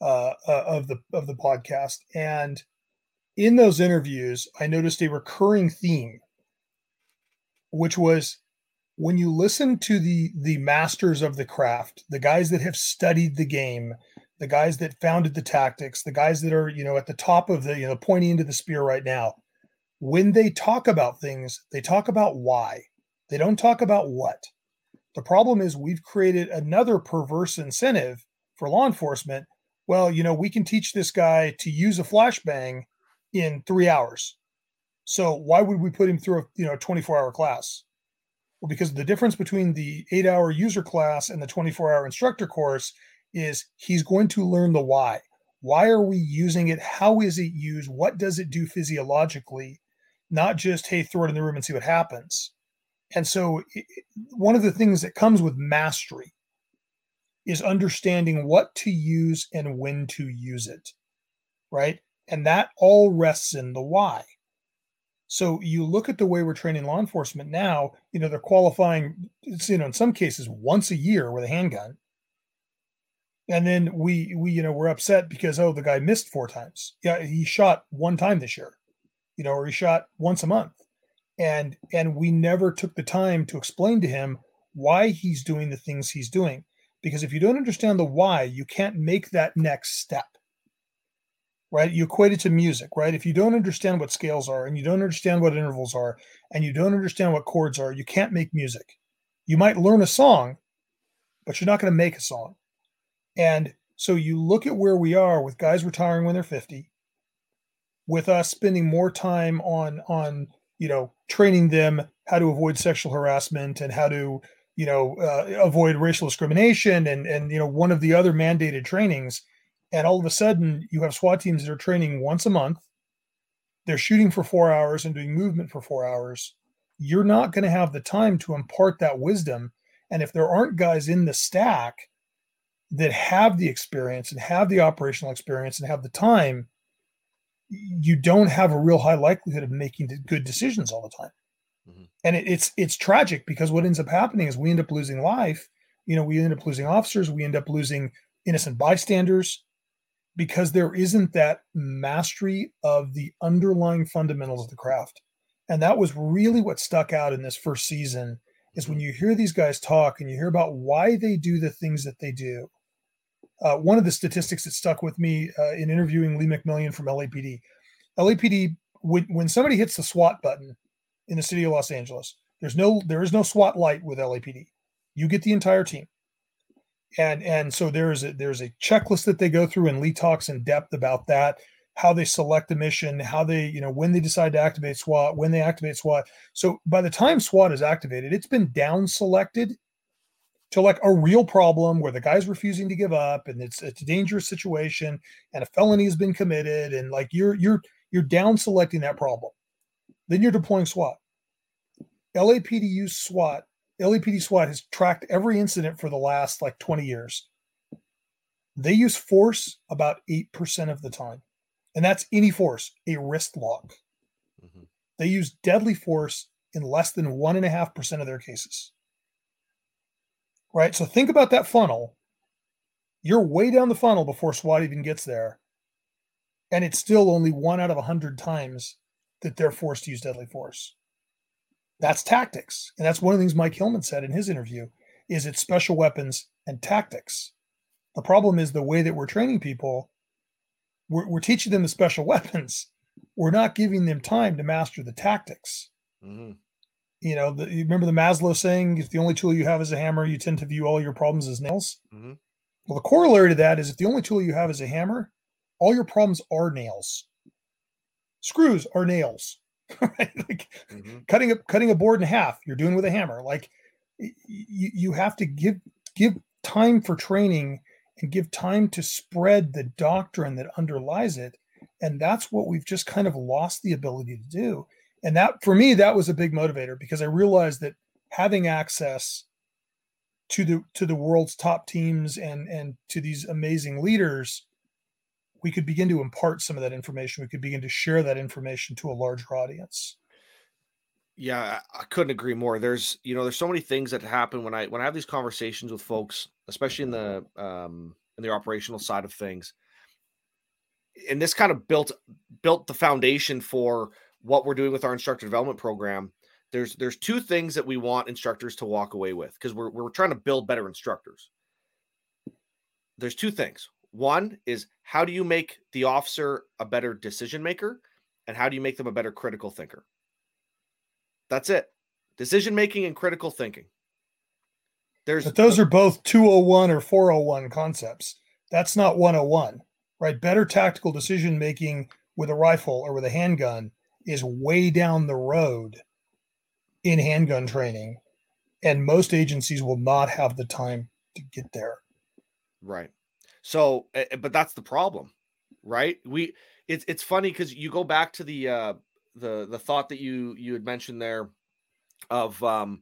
uh, uh, of the of the podcast, and in those interviews, I noticed a recurring theme, which was when you listen to the the masters of the craft, the guys that have studied the game, the guys that founded the tactics, the guys that are, you know, at the top of the, you know, pointing into the spear right now, when they talk about things, they talk about why. They don't talk about what. The problem is we've created another perverse incentive for law enforcement. Well, you know, we can teach this guy to use a flashbang in 3 hours. So why would we put him through a, you know, 24-hour class? Well, because the difference between the eight hour user class and the 24 hour instructor course is he's going to learn the why. Why are we using it? How is it used? What does it do physiologically? Not just, hey, throw it in the room and see what happens. And so, one of the things that comes with mastery is understanding what to use and when to use it, right? And that all rests in the why. So you look at the way we're training law enforcement now, you know, they're qualifying, you know, in some cases once a year with a handgun. And then we, we, you know, we're upset because, oh, the guy missed four times. Yeah, he shot one time this year, you know, or he shot once a month. And, and we never took the time to explain to him why he's doing the things he's doing. Because if you don't understand the why, you can't make that next step right? You equate it to music, right? If you don't understand what scales are and you don't understand what intervals are and you don't understand what chords are, you can't make music. You might learn a song, but you're not going to make a song. And so you look at where we are with guys retiring when they're 50, with us spending more time on on you know training them how to avoid sexual harassment and how to you know uh, avoid racial discrimination and and you know one of the other mandated trainings and all of a sudden you have SWAT teams that are training once a month. They're shooting for four hours and doing movement for four hours. You're not going to have the time to impart that wisdom. And if there aren't guys in the stack that have the experience and have the operational experience and have the time, you don't have a real high likelihood of making good decisions all the time. Mm-hmm. And it, it's it's tragic because what ends up happening is we end up losing life. You know, we end up losing officers, we end up losing innocent bystanders because there isn't that mastery of the underlying fundamentals of the craft. And that was really what stuck out in this first season is when you hear these guys talk and you hear about why they do the things that they do. Uh, one of the statistics that stuck with me uh, in interviewing Lee McMillian from LAPD, LAPD when, when somebody hits the SWAT button in the city of Los Angeles, there's no there is no SWAT light with LAPD. You get the entire team and and so there's a there's a checklist that they go through and lee talks in depth about that how they select a mission how they you know when they decide to activate swat when they activate swat. So by the time swat is activated it's been down selected to like a real problem where the guy's refusing to give up and it's it's a dangerous situation and a felony has been committed and like you're you're you're down selecting that problem. Then you're deploying swat. Lapd use swat LAPD SWAT has tracked every incident for the last like 20 years. They use force about 8% of the time. And that's any force, a wrist lock. Mm-hmm. They use deadly force in less than 1.5% of their cases. Right? So think about that funnel. You're way down the funnel before SWAT even gets there. And it's still only one out of 100 times that they're forced to use deadly force. That's tactics. And that's one of the things Mike Hillmann said in his interview is it's special weapons and tactics. The problem is the way that we're training people, we're, we're teaching them the special weapons. We're not giving them time to master the tactics. Mm-hmm. You know, the, you remember the Maslow saying, if the only tool you have is a hammer, you tend to view all your problems as nails. Mm-hmm. Well, the corollary to that is if the only tool you have is a hammer, all your problems are nails. Screws are nails. right? Like mm-hmm. cutting a cutting a board in half, you're doing with a hammer. Like you, you have to give give time for training and give time to spread the doctrine that underlies it. And that's what we've just kind of lost the ability to do. And that for me, that was a big motivator because I realized that having access to the to the world's top teams and and to these amazing leaders we could begin to impart some of that information. We could begin to share that information to a larger audience. Yeah, I couldn't agree more. There's, you know, there's so many things that happen when I when I have these conversations with folks, especially in the um in the operational side of things. And this kind of built built the foundation for what we're doing with our instructor development program. There's there's two things that we want instructors to walk away with because we're we're trying to build better instructors. There's two things. One is how do you make the officer a better decision maker and how do you make them a better critical thinker? That's it. Decision making and critical thinking. There's But those are both 201 or 401 concepts. That's not 101, right? Better tactical decision making with a rifle or with a handgun is way down the road in handgun training and most agencies will not have the time to get there. Right. So, but that's the problem, right? We it's it's funny because you go back to the uh the the thought that you you had mentioned there of um,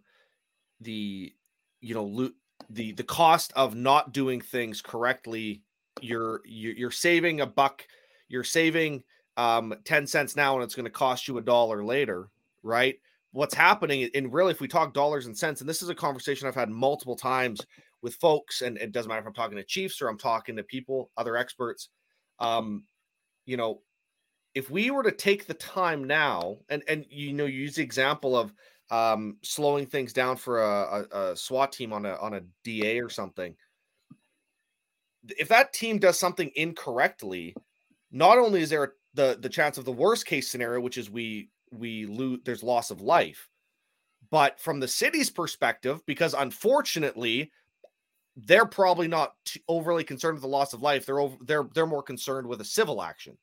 the you know lo- the the cost of not doing things correctly. You're you're, saving a buck. You're saving um, 10 cents now and it's going to cost you a dollar later, right? What's happening, and really, if we talk dollars and cents, and this is a conversation I've had multiple times with folks, and it doesn't matter if I'm talking to chiefs or I'm talking to people, other experts. Um, you know, if we were to take the time now, and and you know, use the example of um, slowing things down for a, a, a SWAT team on a on a DA or something. If that team does something incorrectly, not only is there the the chance of the worst case scenario, which is we we lose there's loss of life, but from the city's perspective, because unfortunately they're probably not overly concerned with the loss of life. They're over, they're they're more concerned with a civil action.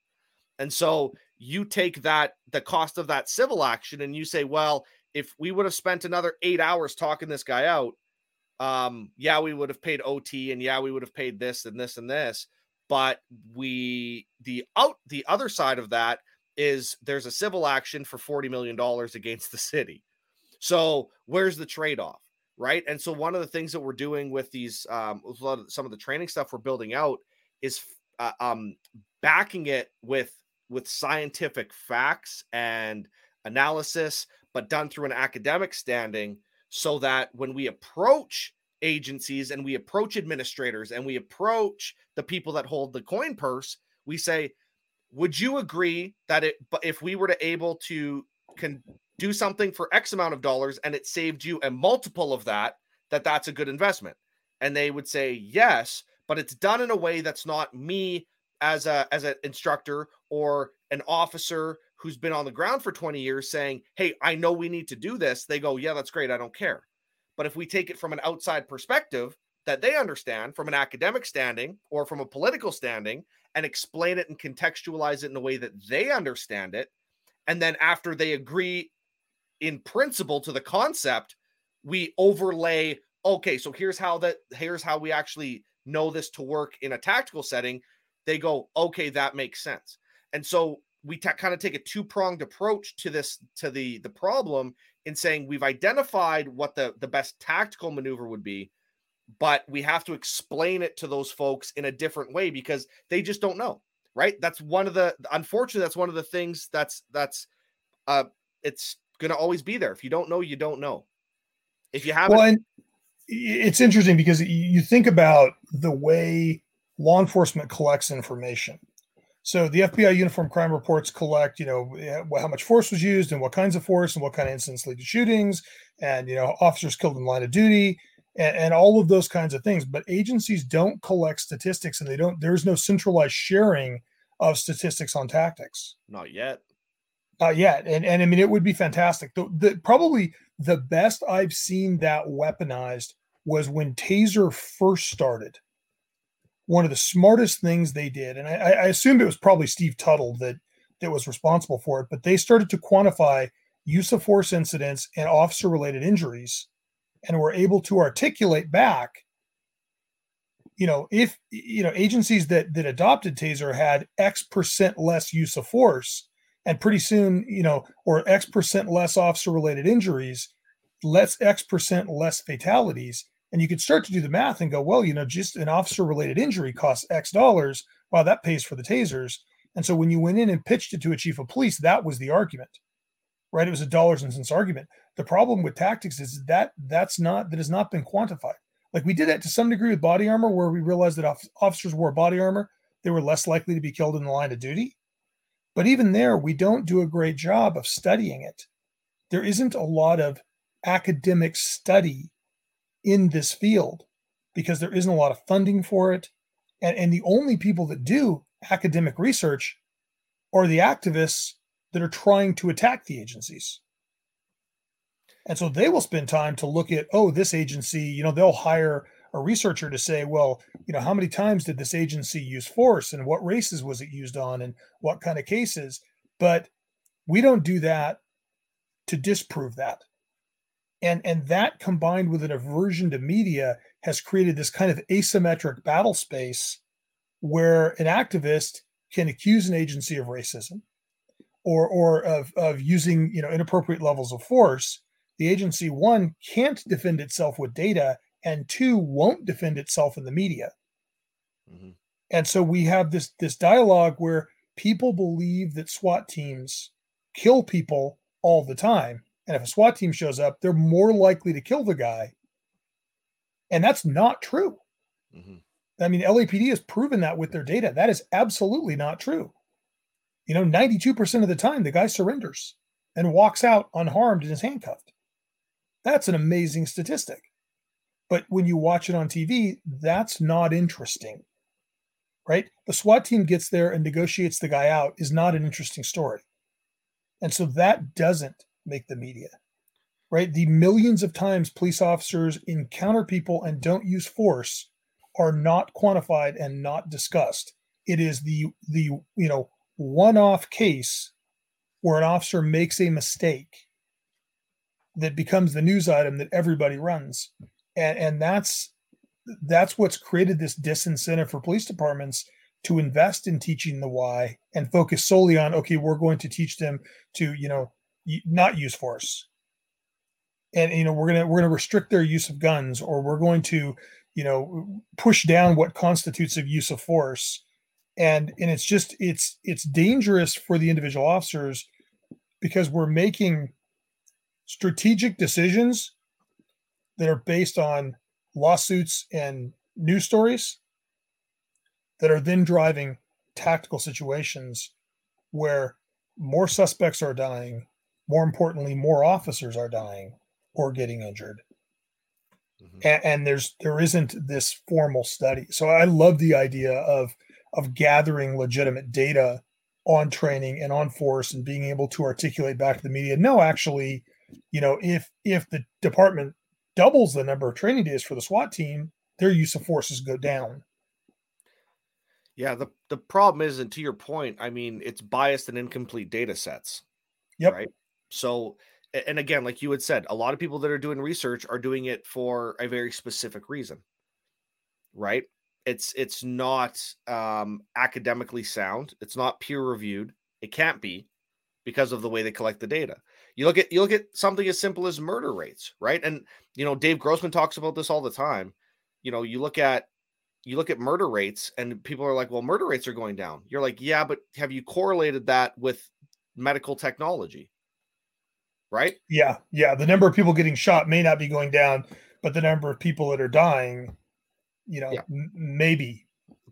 And so you take that the cost of that civil action and you say, well, if we would have spent another 8 hours talking this guy out, um yeah, we would have paid OT and yeah, we would have paid this and this and this, but we the out the other side of that is there's a civil action for 40 million dollars against the city. So, where's the trade-off? Right? And so one of the things that we're doing with these, um, with of some of the training stuff we're building out is uh, um, backing it with with scientific facts and analysis, but done through an academic standing, so that when we approach agencies and we approach administrators and we approach the people that hold the coin purse, we say, "Would you agree that it, if we were to able to can do something for X amount of dollars and it saved you a multiple of that, that that's a good investment. And they would say yes, but it's done in a way that's not me as a as an instructor or an officer who's been on the ground for 20 years saying, "Hey, I know we need to do this." They go, "Yeah, that's great. I don't care." But if we take it from an outside perspective that they understand from an academic standing or from a political standing and explain it and contextualize it in a way that they understand it, and then after they agree in principle to the concept, we overlay, okay, so here's how that here's how we actually know this to work in a tactical setting. They go, okay, that makes sense. And so we t- kind of take a two-pronged approach to this to the the problem in saying we've identified what the the best tactical maneuver would be but we have to explain it to those folks in a different way because they just don't know right that's one of the unfortunately that's one of the things that's that's uh it's going to always be there. If you don't know, you don't know. If you haven't, well, and it's interesting because you think about the way law enforcement collects information. So the FBI uniform crime reports collect, you know, how much force was used and what kinds of force and what kind of incidents lead to shootings, and you know, officers killed in line of duty, and, and all of those kinds of things. But agencies don't collect statistics, and they don't. There's no centralized sharing of statistics on tactics. Not yet. Uh, yeah, and and I mean it would be fantastic. The, the probably the best I've seen that weaponized was when Taser first started. One of the smartest things they did, and I, I assumed it was probably Steve Tuttle that that was responsible for it, but they started to quantify use of force incidents and officer related injuries, and were able to articulate back. You know, if you know agencies that that adopted Taser had X percent less use of force and pretty soon you know or x percent less officer related injuries less x percent less fatalities. And you could start to do the math and go well you know just an officer related injury costs x dollars. Wow that pays for the tasers. And so when you went in and pitched it to a chief of police that was the argument right? It was a dollars and cents argument. The problem with tactics is that that's not that has not been quantified. Like we did that to some degree with body armor where we realized that officers wore body armor. They were less likely to be killed in the line of duty but even there, we don't do a great job of studying it. There isn't a lot of academic study in this field because there isn't a lot of funding for it. And, and the only people that do academic research are the activists that are trying to attack the agencies. And so they will spend time to look at, oh, this agency, you know, they'll hire a researcher to say, well, you know, how many times did this agency use force and what races was it used on and what kind of cases? But we don't do that to disprove that. And and that combined with an aversion to media has created this kind of asymmetric battle space where an activist can accuse an agency of racism or or of, of using you know inappropriate levels of force the agency one can't defend itself with data and two won't defend itself in the media. Mm-hmm. and so we have this this dialogue where people believe that swat teams kill people all the time. And if a swat team shows up they're more likely to kill the guy. And that's not true. Mm-hmm. i mean lapd has proven that with their data. That is absolutely not true. You know 92% of the time the guy surrenders and walks out unharmed and is handcuffed. That's an amazing statistic. But when you watch it on TV, that's not interesting. Right? The SWAT team gets there and negotiates the guy out is not an interesting story. And so that doesn't make the media. Right? The millions of times police officers encounter people and don't use force are not quantified and not discussed. It is the the you know one-off case where an officer makes a mistake that becomes the news item that everybody runs and and that's that's what's created this disincentive for police departments to invest in teaching the why and focus solely on okay we're going to teach them to you know not use force. And you know we're going to we're going to restrict their use of guns or we're going to you know push down what constitutes a use of force. And and it's just it's it's dangerous for the individual officers because we're making strategic decisions that are based on lawsuits and news stories that are then driving tactical situations where more suspects are dying, more importantly, more officers are dying or getting injured. Mm-hmm. And, and, there's there isn't this formal study. So I love the idea of of gathering legitimate data on training and on force and being able to articulate back to the media. No, actually, you know, if if the department doubles the number of training days for the SWAT team, their use of forces go down. Yeah, the the problem is, and to your point, I mean, it's biased and incomplete data sets. Yep. Right. So, and again, like you had said, a lot of people that are doing research are doing it for a very specific reason. Right. It's it's not um, academically sound. It's not peer reviewed. It can't be because of the way they collect the data. You look at you look at something as simple as murder rates, right? And you know, Dave Grossman talks about this all the time. You know, you look at you look at murder rates and people are like, "Well, murder rates are going down." You're like, "Yeah, but have you correlated that with medical technology?" Right? Yeah. Yeah, the number of people getting shot may not be going down, but the number of people that are dying, you know, yeah. m- maybe.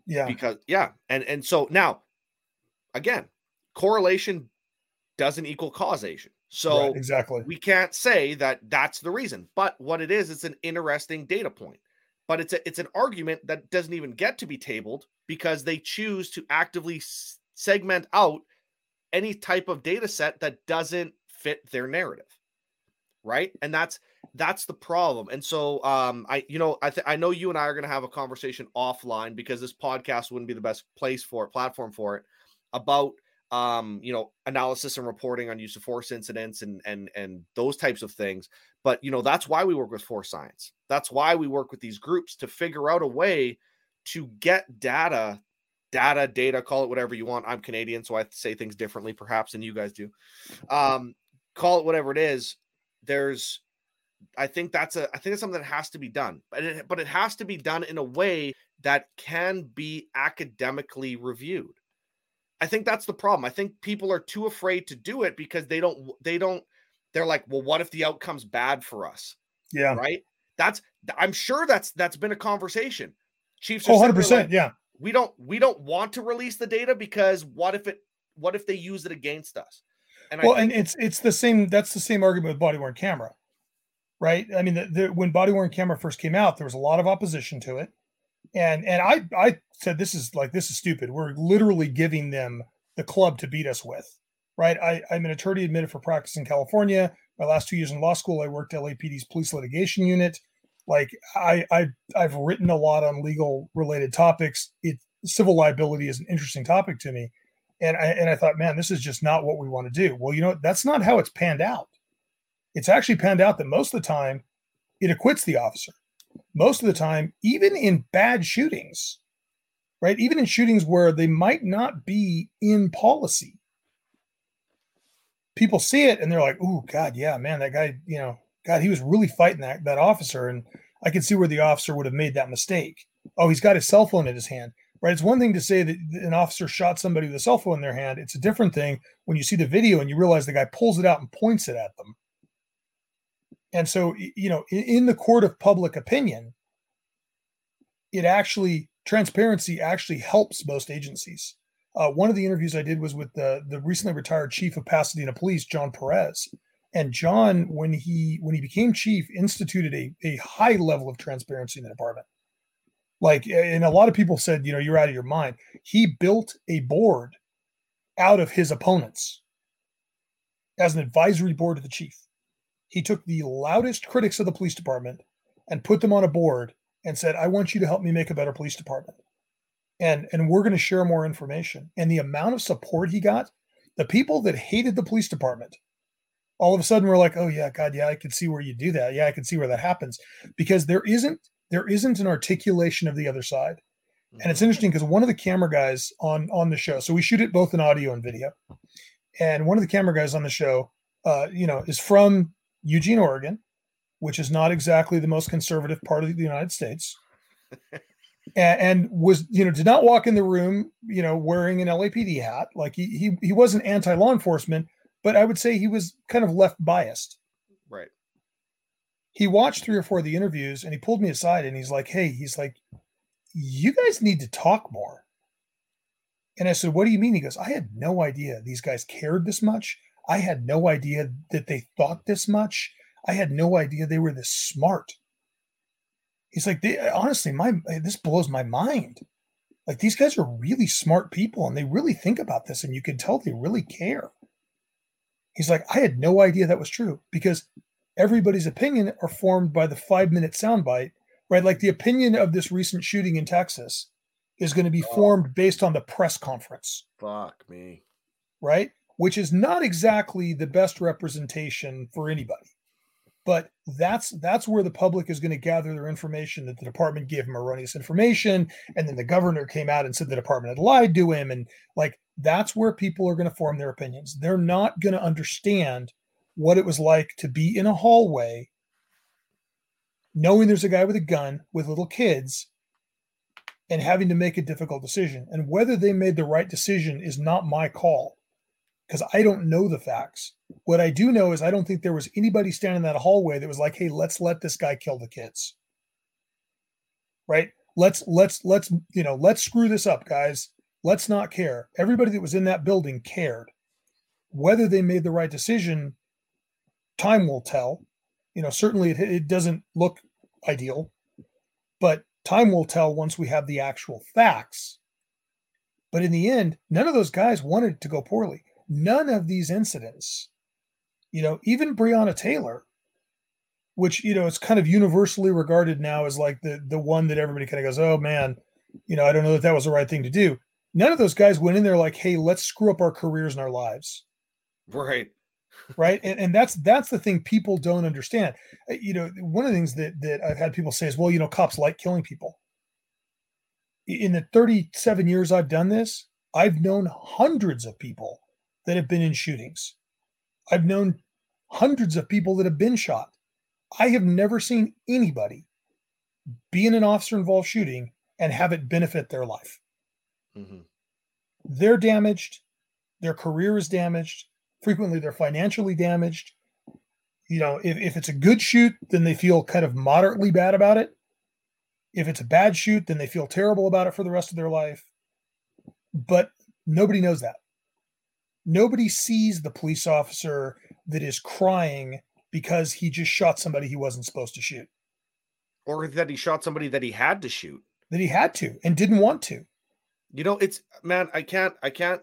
Yeah. Because yeah, and and so now again, correlation doesn't equal causation. So right, exactly, we can't say that that's the reason. But what it is, it's an interesting data point. But it's a, it's an argument that doesn't even get to be tabled because they choose to actively segment out any type of data set that doesn't fit their narrative right and that's that's the problem and so um i you know i th- i know you and i are going to have a conversation offline because this podcast wouldn't be the best place for it platform for it about um, you know, analysis and reporting on use of force incidents and and and those types of things. But you know, that's why we work with Force Science. That's why we work with these groups to figure out a way to get data, data, data, call it whatever you want. I'm Canadian, so I say things differently, perhaps, than you guys do. Um, call it whatever it is. There's I think that's a I think it's something that has to be done, but it, but it has to be done in a way that can be academically reviewed. I think that's the problem. I think people are too afraid to do it because they don't they don't they're like, well, what if the outcome's bad for us? Yeah. Right. That's I'm sure that's that's been a conversation. Chiefs oh, 100 percent. Like, yeah. We don't we don't want to release the data because what if it what if they use it against us? And well, think, and it's it's the same. That's the same argument with body worn camera, right? I mean, the, the, when body worn camera first came out, there was a lot of opposition to it and and I I said this is like this is stupid. We're literally giving them the club to beat us with, right? I, I'm an attorney admitted for practice in California. My last two years in law school, I worked LAPD's police litigation unit. Like I I I've written a lot on legal related topics. It civil liability is an interesting topic to me, and I and I thought, man, this is just not what we want to do. Well, you know, that's not how it's panned out. It's actually panned out that most of the time, it acquits the officer most of the time, even in bad shootings, right? Even in shootings where they might not be in policy, people see it and they're like, "Oh God, yeah, man, that guy, you know, God, he was really fighting that that officer, and I can see where the officer would have made that mistake. Oh, he's got his cell phone in his hand, right? It's one thing to say that an officer shot somebody with a cell phone in their hand. It's a different thing when you see the video and you realize the guy pulls it out and points it at them. And so, you know, in, the court of public opinion, it actually transparency actually helps most agencies. Uh, one of the interviews I did was with the the recently retired chief of Pasadena Police, John Perez, and John, when he when he became chief, instituted a a high level of transparency in the department. Like, and a lot of people said, you know, you're out of your mind. He built a board out of his opponents as an advisory board to the chief. He took the loudest critics of the police department and put them on a board and said, I want you to help me make a better police department. And and we're going to share more information. And the amount of support he got, the people that hated the police department, all of a sudden were like, oh yeah, God, yeah, I can see where you do that. Yeah, I can see where that happens. Because there isn't there isn't an articulation of the other side. And it's mm-hmm. interesting because one of the camera guys on on the show, so we shoot it both in audio and video, and one of the camera guys on the show, uh, you know, is from Eugene, Oregon, which is not exactly the most conservative part of the United States, and, was you know did not walk in the room you know wearing an LAPD hat, like he he he wasn't anti law enforcement, but I would say he was kind of left biased. Right he watched three or four of the interviews and he pulled me aside and he's like, Hey, he's like, you guys need to talk more. And I said, What do you mean? He goes, I had no idea these guys cared this much. I had no idea that they thought this much. I had no idea they were this smart. He's like, they, honestly, my this blows my mind. Like these guys are really smart people and they really think about this, and you can tell they really care. He's like, I had no idea that was true because everybody's opinion are formed by the five minute soundbite, right? Like the opinion of this recent shooting in Texas is going to be oh. formed based on the press conference. Fuck me. Right? Which is not exactly the best representation for anybody. But that's that's where the public is going to gather their information that the department gave him erroneous information, and then the governor came out and said the department had lied to him, and like that's where people are going to form their opinions. They're not going to understand what it was like to be in a hallway knowing there's a guy with a gun with little kids and having to make a difficult decision. And whether they made the right decision is not my call because I don't know the facts. What I do know is I don't think there was anybody standing in that hallway that was like, "Hey, let's let this guy kill the kids." Right? Let's let's let's you know, let's screw this up, guys. Let's not care. Everybody that was in that building cared. Whether they made the right decision time will tell. You know, certainly it, it doesn't look ideal, but time will tell once we have the actual facts. But in the end, none of those guys wanted to go poorly. None of these incidents, you know, even Breonna Taylor, which you know it's kind of universally regarded now as like the the one that everybody kind of goes, oh man, you know, I don't know that that was the right thing to do. None of those guys went in there like, hey, let's screw up our careers and our lives. Right right and, and that's that's the thing people don't understand uh, you know one of the things that that i've had people say is well you know cops like killing people in the 37 years i've done this i've known hundreds of people that have been in shootings i've known hundreds of people that have been shot i have never seen anybody be in an officer involved shooting and have it benefit their life mm-hmm. they're damaged their career is damaged frequently they're financially damaged. You know, if, if it's a good shoot, then they feel kind of moderately bad about it. If it's a bad shoot, then they feel terrible about it for the rest of their life. But nobody knows that. Nobody sees the police officer that is crying because he just shot somebody he wasn't supposed to shoot. Or that he shot somebody that he had to shoot. That he had to and didn't want to. You know, it's man, I can't I can't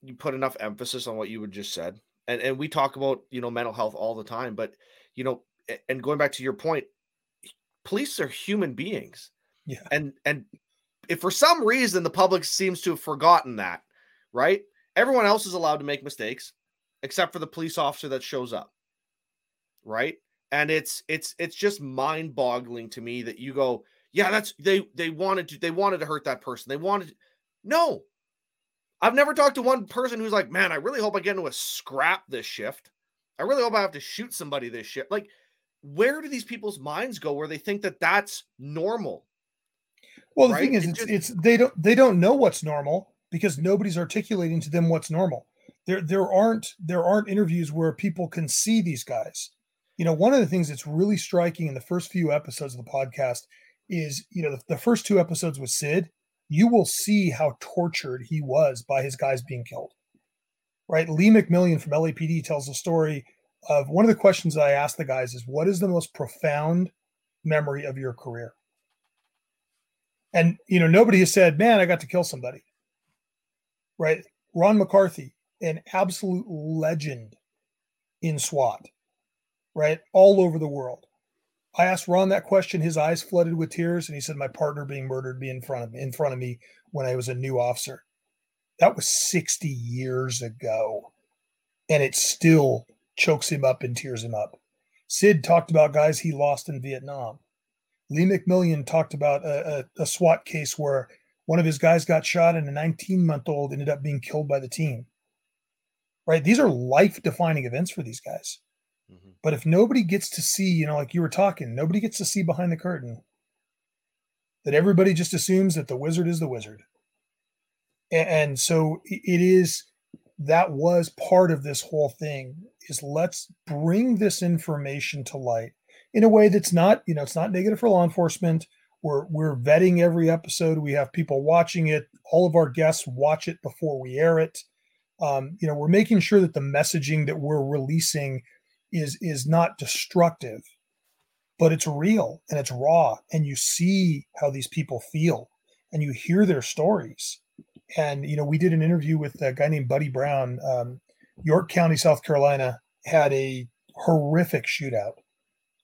you put enough emphasis on what you would just said. And and we talk about, you know, mental health all the time, but you know, and going back to your point, police are human beings. Yeah. And and if for some reason the public seems to have forgotten that, right? Everyone else is allowed to make mistakes except for the police officer that shows up. Right? And it's it's it's just mind-boggling to me that you go, yeah, that's they they wanted to they wanted to hurt that person. They wanted to, no, I've never talked to one person who's like, man, I really hope I get into a scrap this shift. I really hope I have to shoot somebody this shift. Like, where do these people's minds go where they think that that's normal? Well, the right? thing is, it's, just, it's they don't they don't know what's normal because nobody's articulating to them what's normal. There there aren't there aren't interviews where people can see these guys. You know, one of the things that's really striking in the first few episodes of the podcast is, you know, the, the first two episodes with Sid, you will see how tortured he was by his guys being killed. Right? Lee McMillian from LAPD tells a story of one of the questions that I asked the guys is what is the most profound memory of your career? And you know, nobody has said, "Man, I got to kill somebody." Right? Ron McCarthy, an absolute legend in SWAT, right? All over the world. I asked Ron that question. His eyes flooded with tears, and he said, "My partner being murdered be in front of me, in front of me when I was a new officer." That was 60 years ago, and it still chokes him up and tears him up. Sid talked about guys he lost in Vietnam. Lee McMillian talked about a, a, a SWAT case where one of his guys got shot and a 19 month old ended up being killed by the team. Right? These are life defining events for these guys. Mm-hmm. But if nobody gets to see, you know, like you were talking, nobody gets to see behind the curtain, that everybody just assumes that the wizard is the wizard. And, and so it is that was part of this whole thing is let's bring this information to light in a way that's not, you know, it's not negative for law enforcement. We're we're vetting every episode. We have people watching it. All of our guests watch it before we air it. Um, you know, we're making sure that the messaging that we're releasing is is not destructive, but it's real and it's raw, and you see how these people feel, and you hear their stories. And you know, we did an interview with a guy named Buddy Brown. Um, York County, South Carolina, had a horrific shootout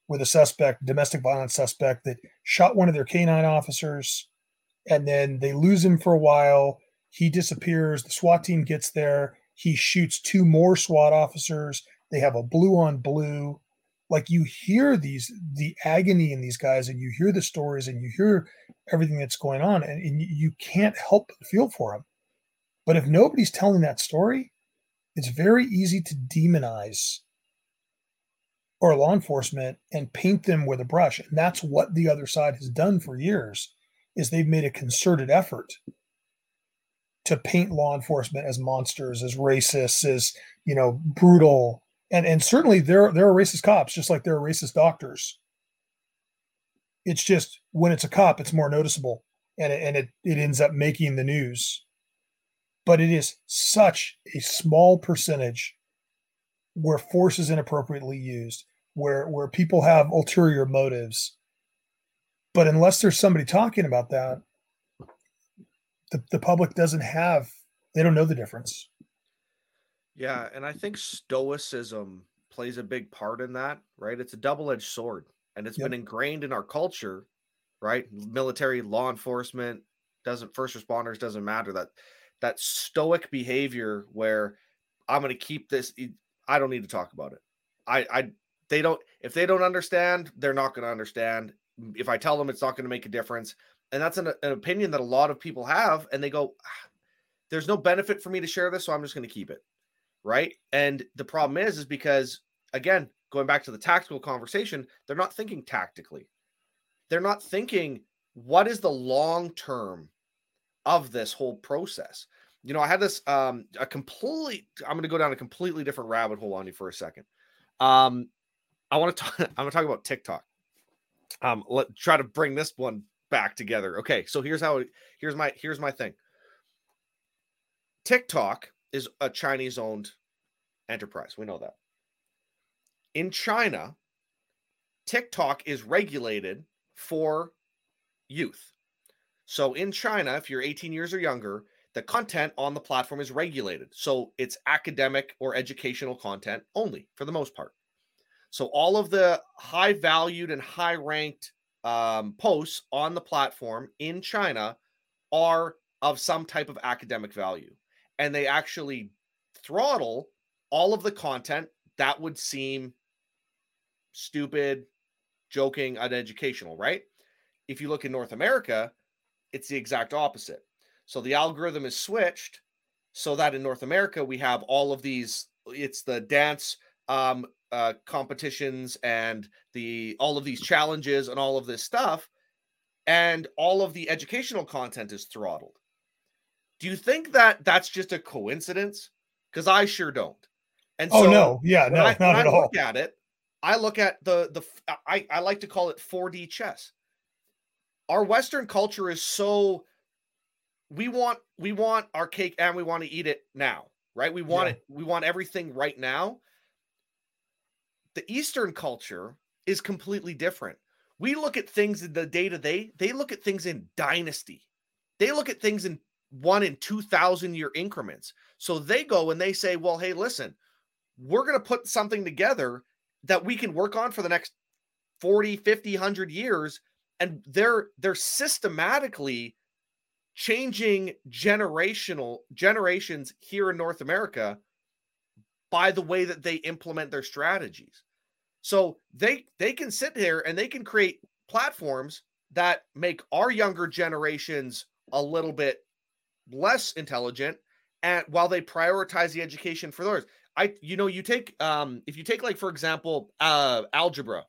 with a suspect, domestic violence suspect, that shot one of their canine officers, and then they lose him for a while. He disappears. The SWAT team gets there. He shoots two more SWAT officers. They have a blue on blue. Like you hear these the agony in these guys, and you hear the stories, and you hear everything that's going on, and, and you can't help but feel for them. But if nobody's telling that story, it's very easy to demonize or law enforcement and paint them with a brush. And that's what the other side has done for years is they've made a concerted effort to paint law enforcement as monsters as racists as you know brutal. And and certainly there there are racist cops just like there are racist doctors. It's just when it's a cop it's more noticeable and it, and it, it ends up making the news. But it is such a small percentage where force is inappropriately used, where where people have ulterior motives. But unless there's somebody talking about that, the, the public doesn't have they don't know the difference. Yeah, and I think stoicism plays a big part in that, right? It's a double-edged sword and it's yep. been ingrained in our culture, right? Military, law enforcement, doesn't first responders doesn't matter that that stoic behavior where I'm going to keep this I don't need to talk about it. I, I, they don't, if they don't understand, they're not going to understand. If I tell them it's not going to make a difference. And that's an, an, opinion that a lot of people have. And they go, ah, there's no benefit for me to share this. So I'm just going to keep it. Right. And the problem is, is because again, going back to the tactical conversation, they're not thinking tactically. They're not thinking what is the long term of this whole process you know, I had this um a complete I'm to go down a completely different rabbit hole on you for a second. Um I want to talk I'm to talk about TikTok. Um let try to bring this one back together. Okay, so here's how here's my here's my thing. TikTok is a Chinese owned enterprise. We know that. In China, TikTok is regulated for youth. So in China, if you're 18 years or younger, the content on the platform is regulated. So it's academic or educational content only for the most part. So all of the high valued and high ranked um, posts on the platform in China are of some type of academic value. And they actually throttle all of the content that would seem stupid, joking, uneducational, right? If you look in North America, it's the exact opposite. So the algorithm is switched so that in North America we have all of these. It's the dance um, uh, competitions and the all of these challenges and all of this stuff, and all of the educational content is throttled. Do you think that that's just a coincidence? Because I sure don't. And oh no, yeah, no, I, not at I all. Look at it. I look at the the I I like to call it 4D chess. Our Western culture is so we want we want our cake and we want to eat it now, right? We want yeah. it. We want everything right now. The Eastern culture is completely different. We look at things in the day to day. They look at things in dynasty. They look at things in one in 2000 year increments. So they go and they say, well, hey, listen, we're going to put something together that we can work on for the next 40, 50, 100 years. And they're they're systematically changing generational generations here in North America by the way that they implement their strategies. So they they can sit here and they can create platforms that make our younger generations a little bit less intelligent and while they prioritize the education for theirs. I you know you take um if you take like for example uh algebra,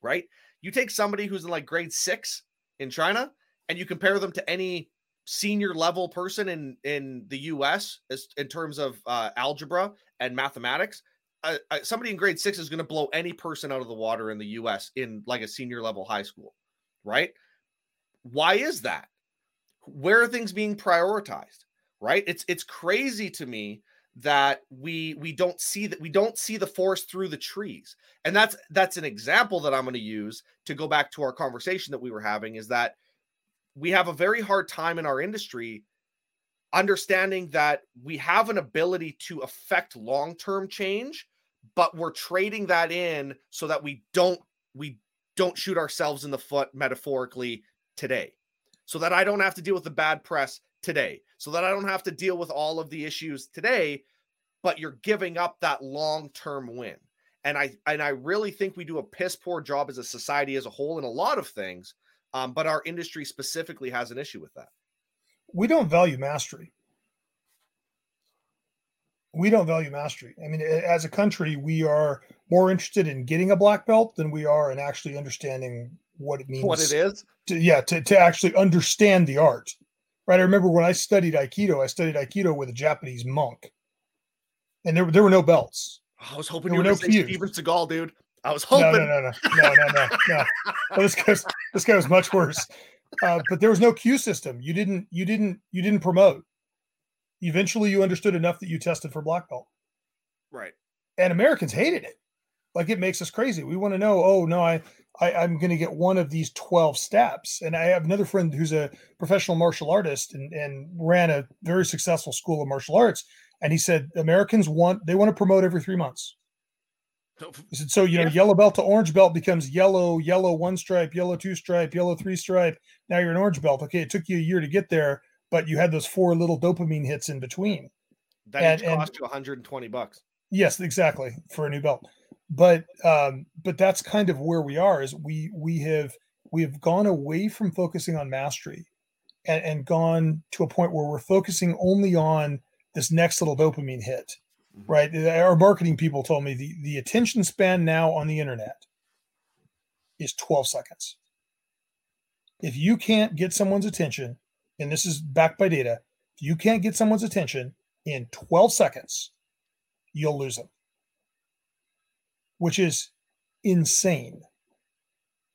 right? You take somebody who's in like grade 6 in China and you compare them to any senior level person in in the US as, in terms of uh, algebra and mathematics. Uh, somebody in grade six is going to blow any person out of the water in the US in like a senior level high school, right? Why is that? Where are things being prioritized? Right? It's it's crazy to me that we we don't see that we don't see the forest through the trees and that's that's an example that i'm going to use to go back to our conversation that we were having is that we have a very hard time in our industry understanding that we have an ability to affect long-term change but we're trading that in so that we don't we don't shoot ourselves in the foot metaphorically today. So that I don't have to deal with the bad press today. So that I don't have to deal with all of the issues today but you're giving up that long-term win. And I and I really think we do a piss poor job as a society as a whole in a lot of things um, but our industry specifically has an issue with that. We don't value mastery. We don't value mastery. I mean, as a country, we are more interested in getting a black belt than we are in actually understanding what it means. What it is? To, yeah, to, to actually understand the art. Right. I remember when I studied Aikido, I studied Aikido with a Japanese monk. And there, there were no belts. I was hoping there you were no Steven Seagal, dude. I was hoping. No, no, no, no, no, no, no. no. this guy, this guy was much worse. Uh, but there was no kyu system. You didn't, you didn't, you didn't promote. Eventually, you understood enough that you tested for black belt. Right. And Americans hated it. Like it makes us crazy. We want to know. Oh no, I, I I'm going to get one of these twelve steps. And I have another friend who's a professional martial artist and and ran a very successful school of martial arts. And he said Americans want they want to promote every three months. So you know, yeah. yellow belt to orange belt becomes yellow, yellow one stripe, yellow two stripe, yellow three stripe. Now you're an orange belt. Okay, it took you a year to get there, but you had those four little dopamine hits in between. That and, each cost you 120 bucks. Yes, exactly for a new belt. But um, but that's kind of where we are. Is we we have we have gone away from focusing on mastery, and, and gone to a point where we're focusing only on this next little dopamine hit Right? Our marketing people told me the, the attention span now on the internet is 12 seconds. If you can't get someone's attention, and this is backed by data, if you can't get someone's attention in 12 seconds, you'll lose them, which is insane.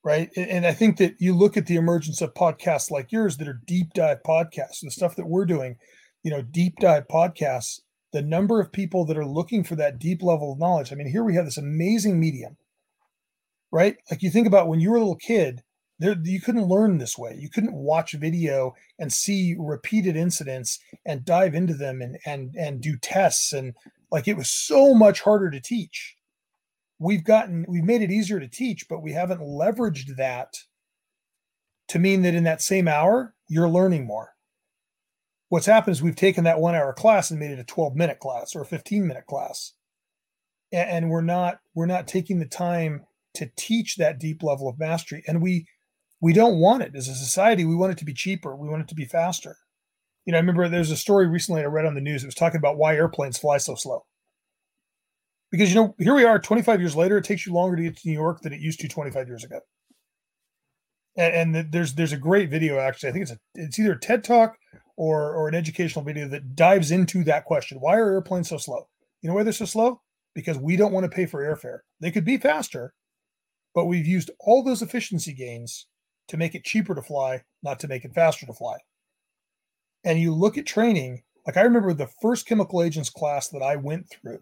Right. And I think that you look at the emergence of podcasts like yours that are deep dive podcasts, the stuff that we're doing, you know, deep dive podcasts the number of people that are looking for that deep level of knowledge. I mean, here we have this amazing medium, right? Like you think about when you were a little kid, there you couldn't learn this way. You couldn't watch video and see repeated incidents and dive into them and and and do tests and like it was so much harder to teach. We've gotten we've made it easier to teach, but we haven't leveraged that to mean that in that same hour you're learning more what's happened is we've taken that one hour class and made it a 12 minute class or a 15 minute class. And, we're not we're not taking the time to teach that deep level of mastery. And we we don't want it. As a society we want it to be cheaper. We want it to be faster. You know i remember there's a story recently i read on the news. It was talking about why airplanes fly so slow. Because you know here we are 25 years later. It takes you longer to get to new york than it used to 25 years ago. And, and there's there's a great video actually. I think it's a it's either a ted talk or or an educational video that dives into that question. Why are airplanes so slow? You know why they're so slow? Because we don't want to pay for airfare. They could be faster but we've used all those efficiency gains to make it cheaper to fly not to make it faster to fly. And you look at training like i remember the first chemical agents class that i went through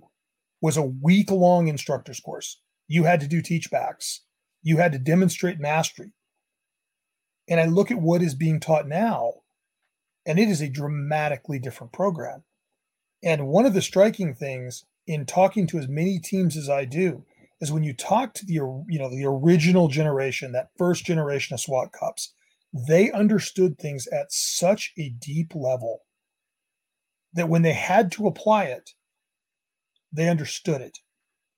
was a week long instructor's course. You had to do teach backs, you had to demonstrate mastery. And I look at what is being taught now, and it is a dramatically different program. And one of the striking things in talking to as many teams as I do is when you talk to the you know the original generation, that first generation of SWAT cops, they understood things at such a deep level that when they had to apply it, they understood it,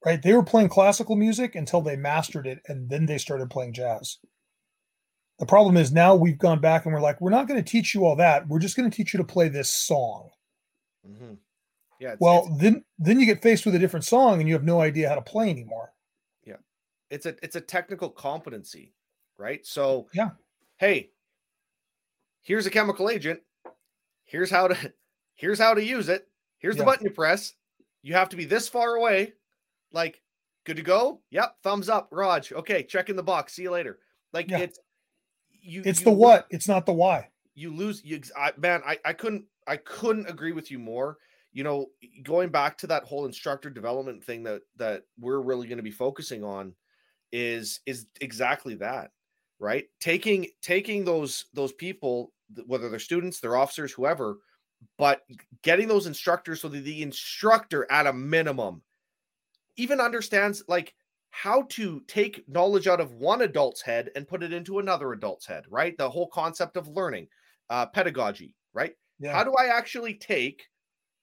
right? They were playing classical music until they mastered it, and then they started playing jazz. The problem is now we've gone back and we're like, we're not going to teach you all that. We're just going to teach you to play this song. Mm-hmm. Yeah. It's, well, it's, then then you get faced with a different song and you have no idea how to play anymore. Yeah, it's a it's a technical competency, right? So yeah, hey, here's a chemical agent. Here's how to here's how to use it. Here's yeah. the button you press you have to be this far away. Like, good to go? Yep. Thumbs up, Raj. Okay, check in the box. See you later. Like yeah. it's you. It's you the what. It's not the why. You lose. You I, man. I I couldn't. I couldn't agree with you more. You know, going back to that whole instructor development thing that that we're really going to be focusing on is is exactly that right taking taking those those people whether they're students they're officers whoever but getting those instructors so that the instructor at a minimum even understands like how to take knowledge out of one adult's head and put it into another adult's head right? The whole concept of learning uh, pedagogy right? Yeah. how do i actually take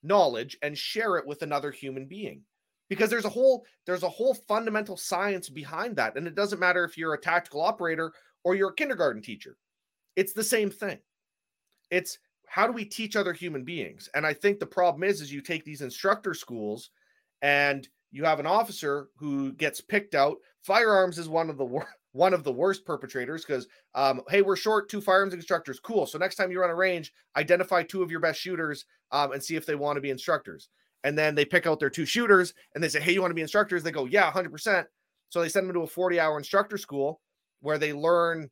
knowledge and share it with another human being? Because there's a whole there's a whole fundamental science behind that and it doesn't matter if you're a tactical operator or you're a kindergarten teacher. It's the same thing. It's how do we teach other human beings? And I think the problem is, is you take these instructor schools and you have an officer who gets picked out. Firearms is one of the one of the worst perpetrators because, um, hey, we're short two firearms instructors. Cool. So next time you run a range, identify two of your best shooters um, and see if they want to be instructors. And then they pick out their two shooters and they say, hey, you want to be instructors? They go, yeah, 100%. So they send them to a 40 hour instructor school where they learn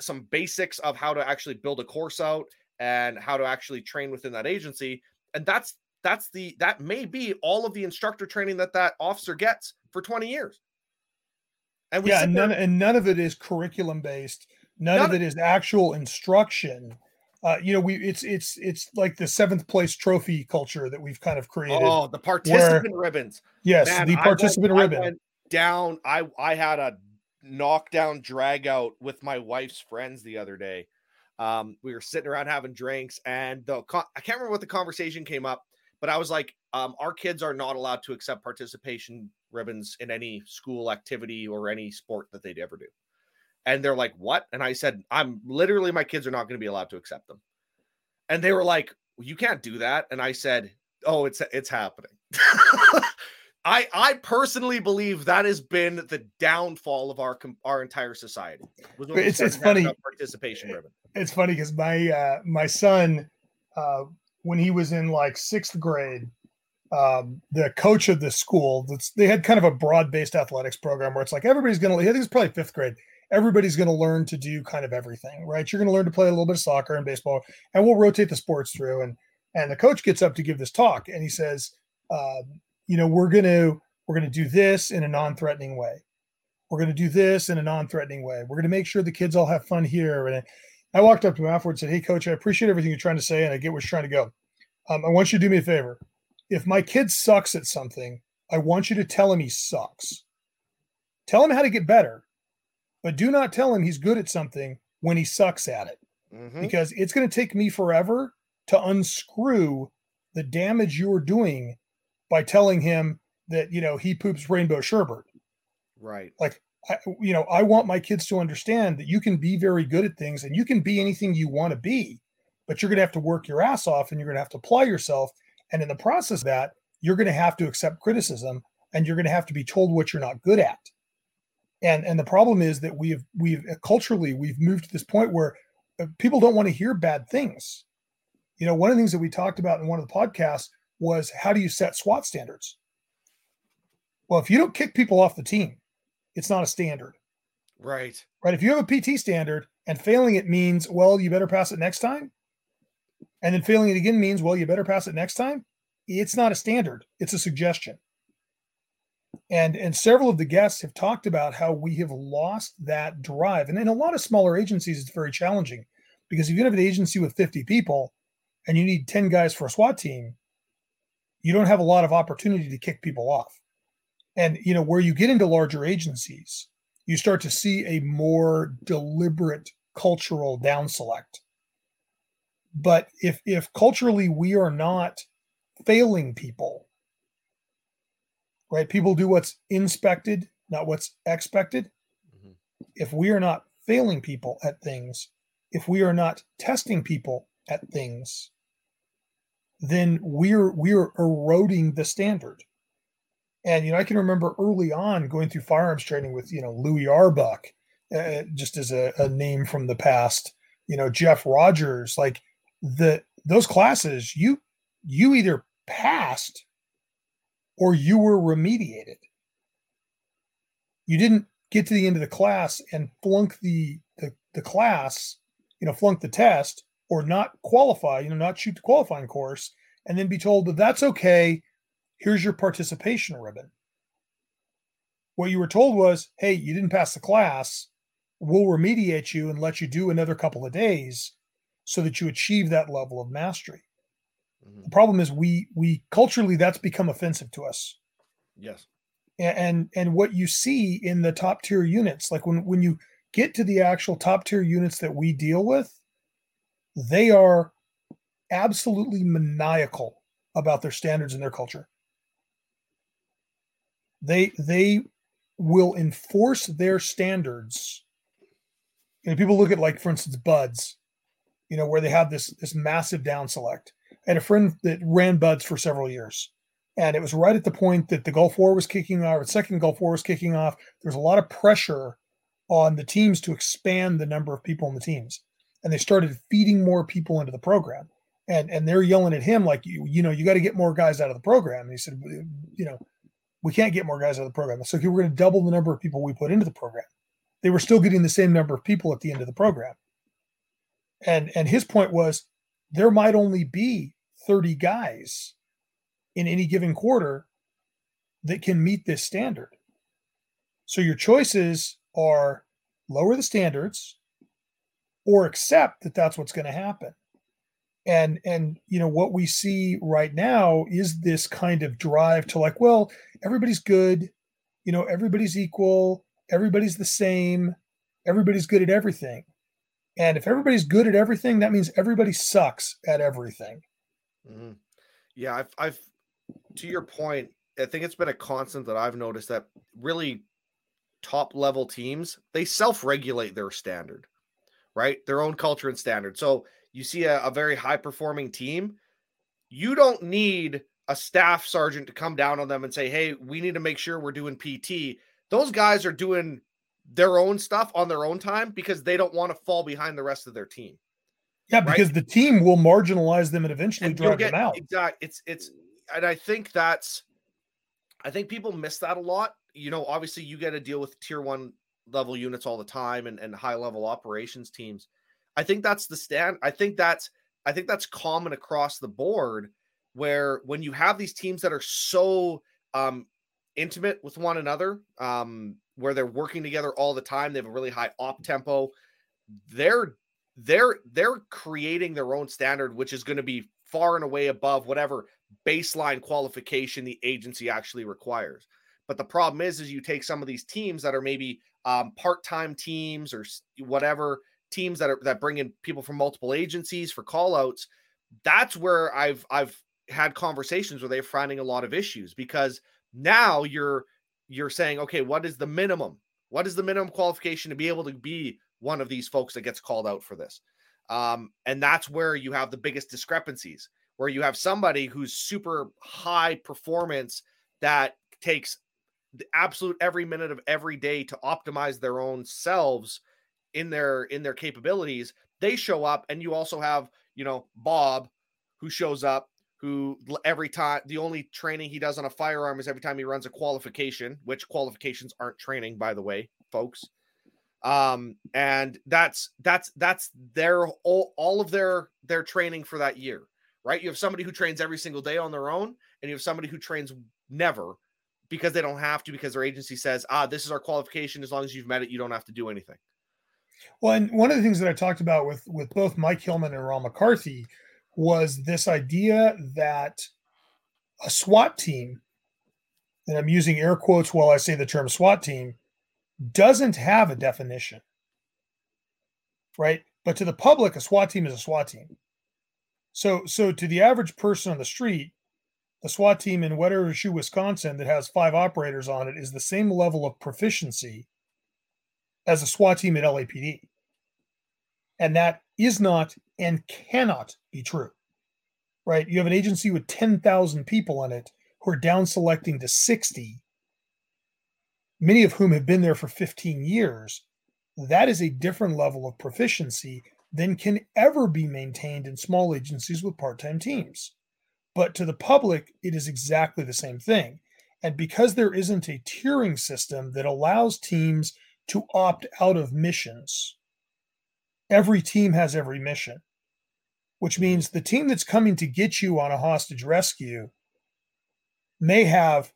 some basics of how to actually build a course out and how to actually train within that agency and that's that's the that may be all of the instructor training that that officer gets for 20 years. And yeah and none, and none of it is curriculum based. None, none of it is actual instruction. Uh, you know we it's it's it's like the seventh place trophy culture that we've kind of created. Oh the participant where, ribbons. Yes Man, the participant went, ribbon. down i i had a knockdown drag out with my wife's friends the other day. Um, we were sitting around having drinks, and the I can't remember what the conversation came up, but I was like, um, our kids are not allowed to accept participation ribbons in any school activity or any sport that they'd ever do. And they're like, what? And I said, I'm literally, my kids are not going to be allowed to accept them. And they were like, well, you can't do that. And I said, oh, it's it's happening. I I personally believe that has been the downfall of our our entire society. It's it's funny participation ribbon. It's funny because my uh, my son, uh, when he was in like sixth grade, um, the coach of the school, that's they had kind of a broad based athletics program where it's like everybody's going to. I think it's probably fifth grade. Everybody's going to learn to do kind of everything, right? You're going to learn to play a little bit of soccer and baseball, and we'll rotate the sports through. And and the coach gets up to give this talk, and he says, uh, you know, we're going to we're to do this in a non-threatening way. We're going to do this in a non-threatening way. We're going to make sure the kids all have fun here. And I walked up to him afterwards and said, "Hey, coach, I appreciate everything you're trying to say, and I get where you're trying to go. Um, I want you to do me a favor. If my kid sucks at something, I want you to tell him he sucks. Tell him how to get better, but do not tell him he's good at something when he sucks at it, mm-hmm. because it's going to take me forever to unscrew the damage you're doing by telling him that you know he poops rainbow sherbet. Right. Like I, you know, I want my kids to understand that you can be very good at things and you can be anything you want to be, but you're going to have to work your ass off and you're going to have to apply yourself. And in the process of that, you're going to have to accept criticism and you're going to have to be told what you're not good at. And and the problem is that we've we've uh, culturally we've moved to this point where uh, people don't want to hear bad things. You know, one of the things that we talked about in one of the podcasts was how do you set SWAT standards? Well, if you don't kick people off the team, it's not a standard. Right. Right. If you have a PT standard and failing it means, well, you better pass it next time. And then failing it again means, well, you better pass it next time. It's not a standard, it's a suggestion. And and several of the guests have talked about how we have lost that drive. And in a lot of smaller agencies, it's very challenging because if you have an agency with 50 people and you need 10 guys for a SWAT team, you don't have a lot of opportunity to kick people off. And you know, where you get into larger agencies, you start to see a more deliberate cultural down select. But if if culturally we are not failing people, right? People do what's inspected, not what's expected. Mm-hmm. If we are not failing people at things, if we are not testing people at things, then we're we're eroding the standard. And you know, I can remember early on going through firearms training with you know Louis Arbuck, uh, just as a, a name from the past. You know, Jeff Rogers, like the those classes, you you either passed or you were remediated. You didn't get to the end of the class and flunk the, the, the class, you know, flunk the test or not qualify, you know, not shoot the qualifying course, and then be told that that's okay. Here's your participation ribbon. What you were told was, hey, you didn't pass the class. We'll remediate you and let you do another couple of days so that you achieve that level of mastery. Mm-hmm. The problem is we we culturally that's become offensive to us. Yes. And and what you see in the top tier units, like when when you get to the actual top tier units that we deal with, they are absolutely maniacal about their standards and their culture. They they will enforce their standards. You know, people look at like, for instance, BUD/S, you know, where they have this this massive down select. I had a friend that ran BUD/S for several years. And it was right at the point that the Gulf War was kicking off, the second Gulf War was kicking off. There was a lot of pressure on the teams to expand the number of people in the teams. And they started feeding more people into the program. And and they're yelling at him like you, you know, you got to get more guys out of the program. And he said, you know, we can't get more guys out of the program. So we're going to double the number of people we put into the program. They were still getting the same number of people at the end of the program. And and his point was there might only be 30 guys in any given quarter that can meet this standard. So your choices are lower the standards or accept that that's what's going to happen. And and you know what we see right now is this kind of drive to like well everybody's good, you know everybody's equal, everybody's the same, everybody's good at everything. And if everybody's good at everything, that means everybody sucks at everything. Mm-hmm. Yeah, I've, I've, to your point, I think it's been a constant that I've noticed that really top level teams they self regulate their standard, right? Their own culture and standard. So you see a, a very high performing team, you don't need a staff sergeant to come down on them and say, "Hey, we need to make sure we're doing PT." Those guys are doing their own stuff on their own time because they don't want to fall behind the rest of their team. Yeah, because right? the team will marginalize them and eventually and drag get, them out. Exactly. It's it's and I think that's I think people miss that a lot. You know, obviously you get to deal with tier one level units all the time and, and high level operations teams. I think that's the stand. I think that's I think that's common across the board where when you have these teams that are so um intimate with one another, um, where they're working together all the time, they have a really high op tempo, they're they're they're creating their own standard which is going to be far and away above whatever baseline qualification the agency actually requires but the problem is is you take some of these teams that are maybe um, part-time teams or whatever teams that are that bring in people from multiple agencies for callouts. that's where i've i've had conversations where they're finding a lot of issues because now you're you're saying okay what is the minimum what is the minimum qualification to be able to be one of these folks that gets called out for this. Um, and that's where you have the biggest discrepancies, where you have somebody who's super high performance that takes the absolute every minute of every day to optimize their own selves in their in their capabilities they show up and you also have you know bob who shows up who every time the only training he does on a firearm is every time he runs a qualification which qualifications aren't training by the way folks. Um and that's that's that's their all, all of their their training for that year right? You have somebody who trains every single day on their own and you have somebody who trains never because they don't have to because their agency says ah this is our qualification. As long as you've met it you don't have to do anything well and one of the things that i talked about with with both mike hillmann and ron mccarthy was this idea that a swat team and i'm using air quotes while i say the term swat team doesn't have a definition, right? But to the public, a SWAT team is a SWAT team. So, so to the average person on the street, the SWAT team in Wet Shoe, Wisconsin, that has five operators on it, is the same level of proficiency as a SWAT team at LAPD, and that is not and cannot be true. Right? You have an agency with ten thousand people in it who are down selecting to sixty many of whom have been there for 15 years, that is a different level of proficiency than can ever be maintained in small agencies with part time teams. But to the public, it is exactly the same thing. And because there isn't a tiering system that allows teams to opt out of missions, every team has every mission, which means the team that's coming to get you on a hostage rescue may have,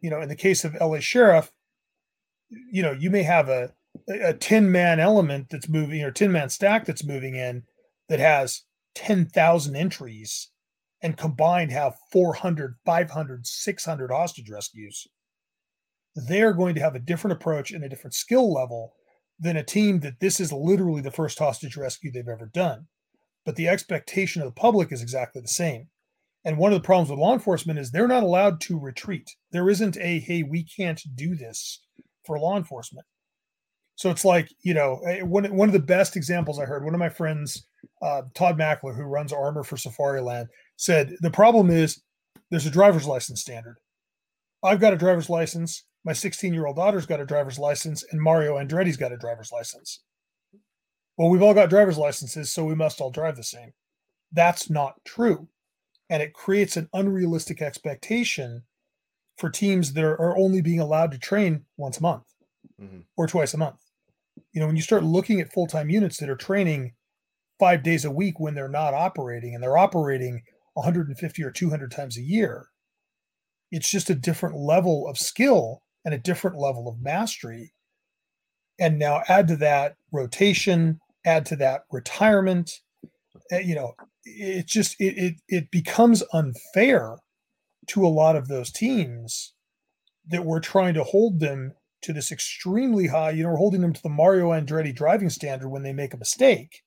you know, in the case of LA Sheriff, you know, you may have a a 10 man element that's moving or 10 man stack that's moving in that has 10,000 entries and combined have 400, 500, 600 hostage rescues. They're going to have a different approach and a different skill level than a team that this is literally the first hostage rescue they've ever done. But the expectation of the public is exactly the same. And one of the problems with law enforcement is they're not allowed to retreat. There isn't a, hey, we can't do this for law enforcement. So it's like, you know, one, one of the best examples I heard, one of my friends, uh, Todd Mackler, who runs Armor for Safariland, said the problem is there's a driver's license standard. I've got a driver's license. My 16 year old daughter's got a driver's license, and Mario Andretti's got a driver's license. Well, we've all got driver's licenses, so we must all drive the same. That's not true. And it creates an unrealistic expectation for teams that are, only being allowed to train once a month mm-hmm. or twice a month. You know, when you start looking at full time units that are training five days a week when they're not operating and they're operating 150 or 200 times a year, it's just a different level of skill and a different level of mastery. And now add to that rotation, add to that retirement. Eh, you know, it just it it, it becomes unfair to a lot of those teams that we're trying to hold them to this extremely high, you know, we're holding them to the Mario Andretti driving standard when they make a mistake.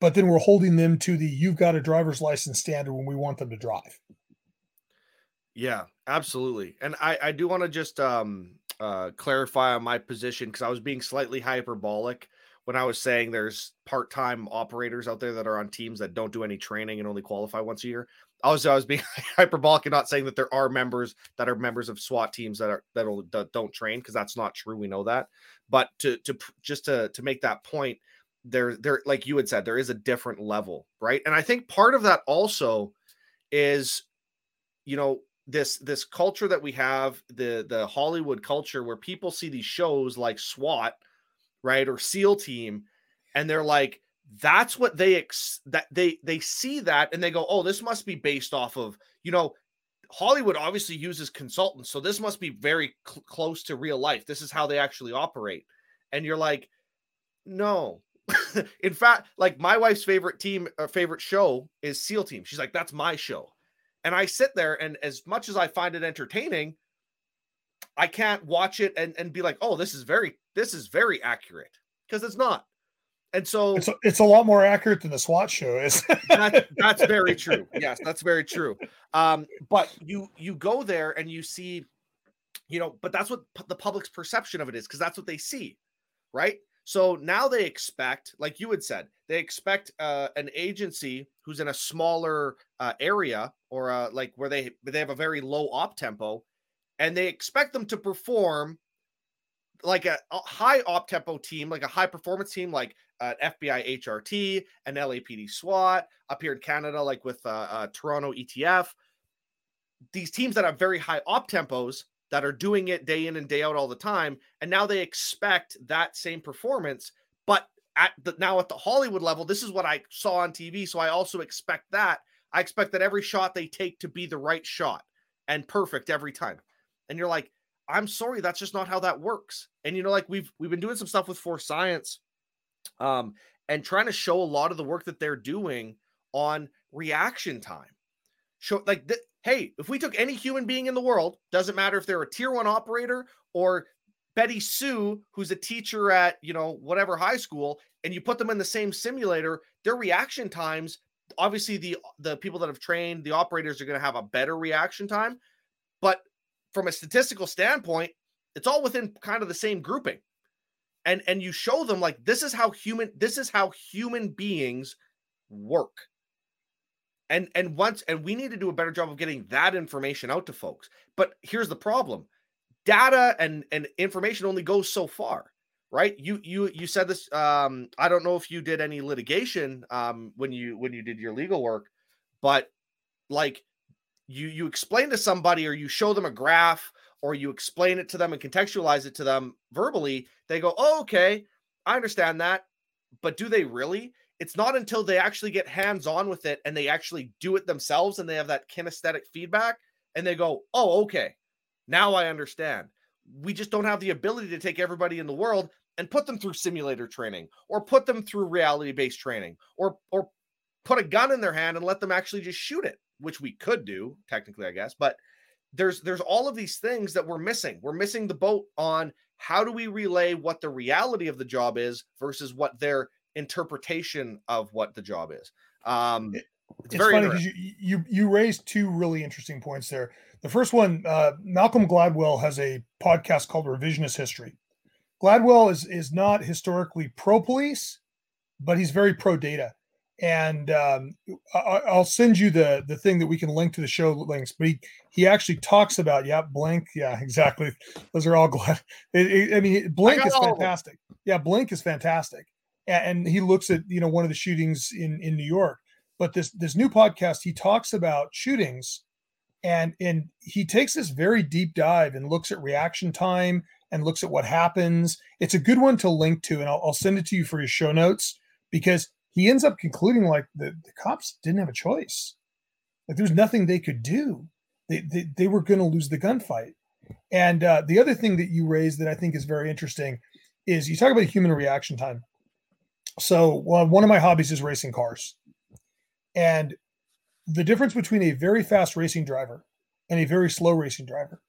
But then we're holding them to the you've got a driver's license standard when we want them to drive. Yeah, absolutely. And I, I do want to just um, uh, clarify on my position because I was being slightly hyperbolic when I was saying there's part time operators out there that are on teams that don't do any training and only qualify once a year. Obviously, I was being hyperbolic and not saying that there are members that are members of SWAT teams that are that that don't train because that's not true. We know that, but to to just to to make that point, there there like you had said, there is a different level, right? And I think part of that also is, you know, this this culture that we have the the Hollywood culture where people see these shows like SWAT, right, or SEAL Team, and they're like that's what they ex- that they they see that and they go oh this must be based off of you know hollywood obviously uses consultants so this must be very cl- close to real life. This is how they actually operate. And you're like no. In fact like my wife's favorite team or uh, favorite show is seal team. She's like that's my show and i sit there and as much as i find it entertaining i can't watch it and, and be like oh this is very this is very accurate because it's not and so it's a, it's a lot more accurate than the SWAT show is. that's, that's very true. Yes, that's very true. Um, but you you go there and you see, you know, but that's what the public's perception of it is because that's what they see, right? So now they expect, like you had said, they expect uh, an agency who's in a smaller uh, area or uh, like where they they have a very low op tempo and they expect them to perform like a, a high op tempo team, like a high performance team, like uh, FBI HRT an LAPD SWAT up here in Canada, like with uh, uh, Toronto ETF. These teams that have very high op tempos that are doing it day in and day out all the time, and now they expect that same performance. But at the now at the Hollywood level, this is what I saw on TV, so I also expect that. I expect that every shot they take to be the right shot and perfect every time. And you're like, I'm sorry, that's just not how that works. And you know, like we've we've been doing some stuff with Force Science, um, and trying to show a lot of the work that they're doing on reaction time. Show like th- hey, if we took any human being in the world, doesn't matter if they're a tier one operator or Betty Sue, who's a teacher at you know whatever high school, and you put them in the same simulator, their reaction times. Obviously, the the people that have trained the operators are going to have a better reaction time, but from a statistical standpoint, it's all within kind of the same grouping. And and you show them like this is how human this is how human beings work. And and once and we need to do a better job of getting that information out to folks. But here's the problem. Data and and information only goes so far, right? You you you said this um I don't know if you did any litigation um when you when you did your legal work, but like you you explain to somebody or you show them a graph or you explain it to them and contextualize it to them verbally they go oh, okay i understand that but do they really it's not until they actually get hands on with it and they actually do it themselves and they have that kinesthetic feedback and they go oh okay now i understand we just don't have the ability to take everybody in the world and put them through simulator training or put them through reality based training or or put a gun in their hand and let them actually just shoot it which we could do technically, I guess. But there's there's all of these things that we're missing. We're missing the boat on how do we relay what the reality of the job is versus what their interpretation of what the job is. Um, it's, it's funny because you, you you raised two really interesting points there. The first one, uh, Malcolm Gladwell has a podcast called Revisionist History. Gladwell is is not historically pro police, but he's very pro data and um, I, will send you the the thing that we can link to the show links. But he he actually talks about yeah, Blink, yeah, exactly. Those are all glad. It, it, I mean, Blink I is fantastic. Yeah, Blink is fantastic, and, he looks at you know one of the shootings in in New York. But this this new podcast, he talks about shootings, and and he takes this very deep dive and looks at reaction time and looks at what happens. It's a good one to link to, and I'll, I'll send it to you for your show notes because he ends up concluding like the, the cops didn't have a choice. Like there's nothing they could do. They, they, they were going to lose the gunfight. And uh, the other thing that you raised that I think is very interesting is you talk about human reaction time. So well, one of my hobbies is racing cars. And the difference between a very fast racing driver and a very slow racing driver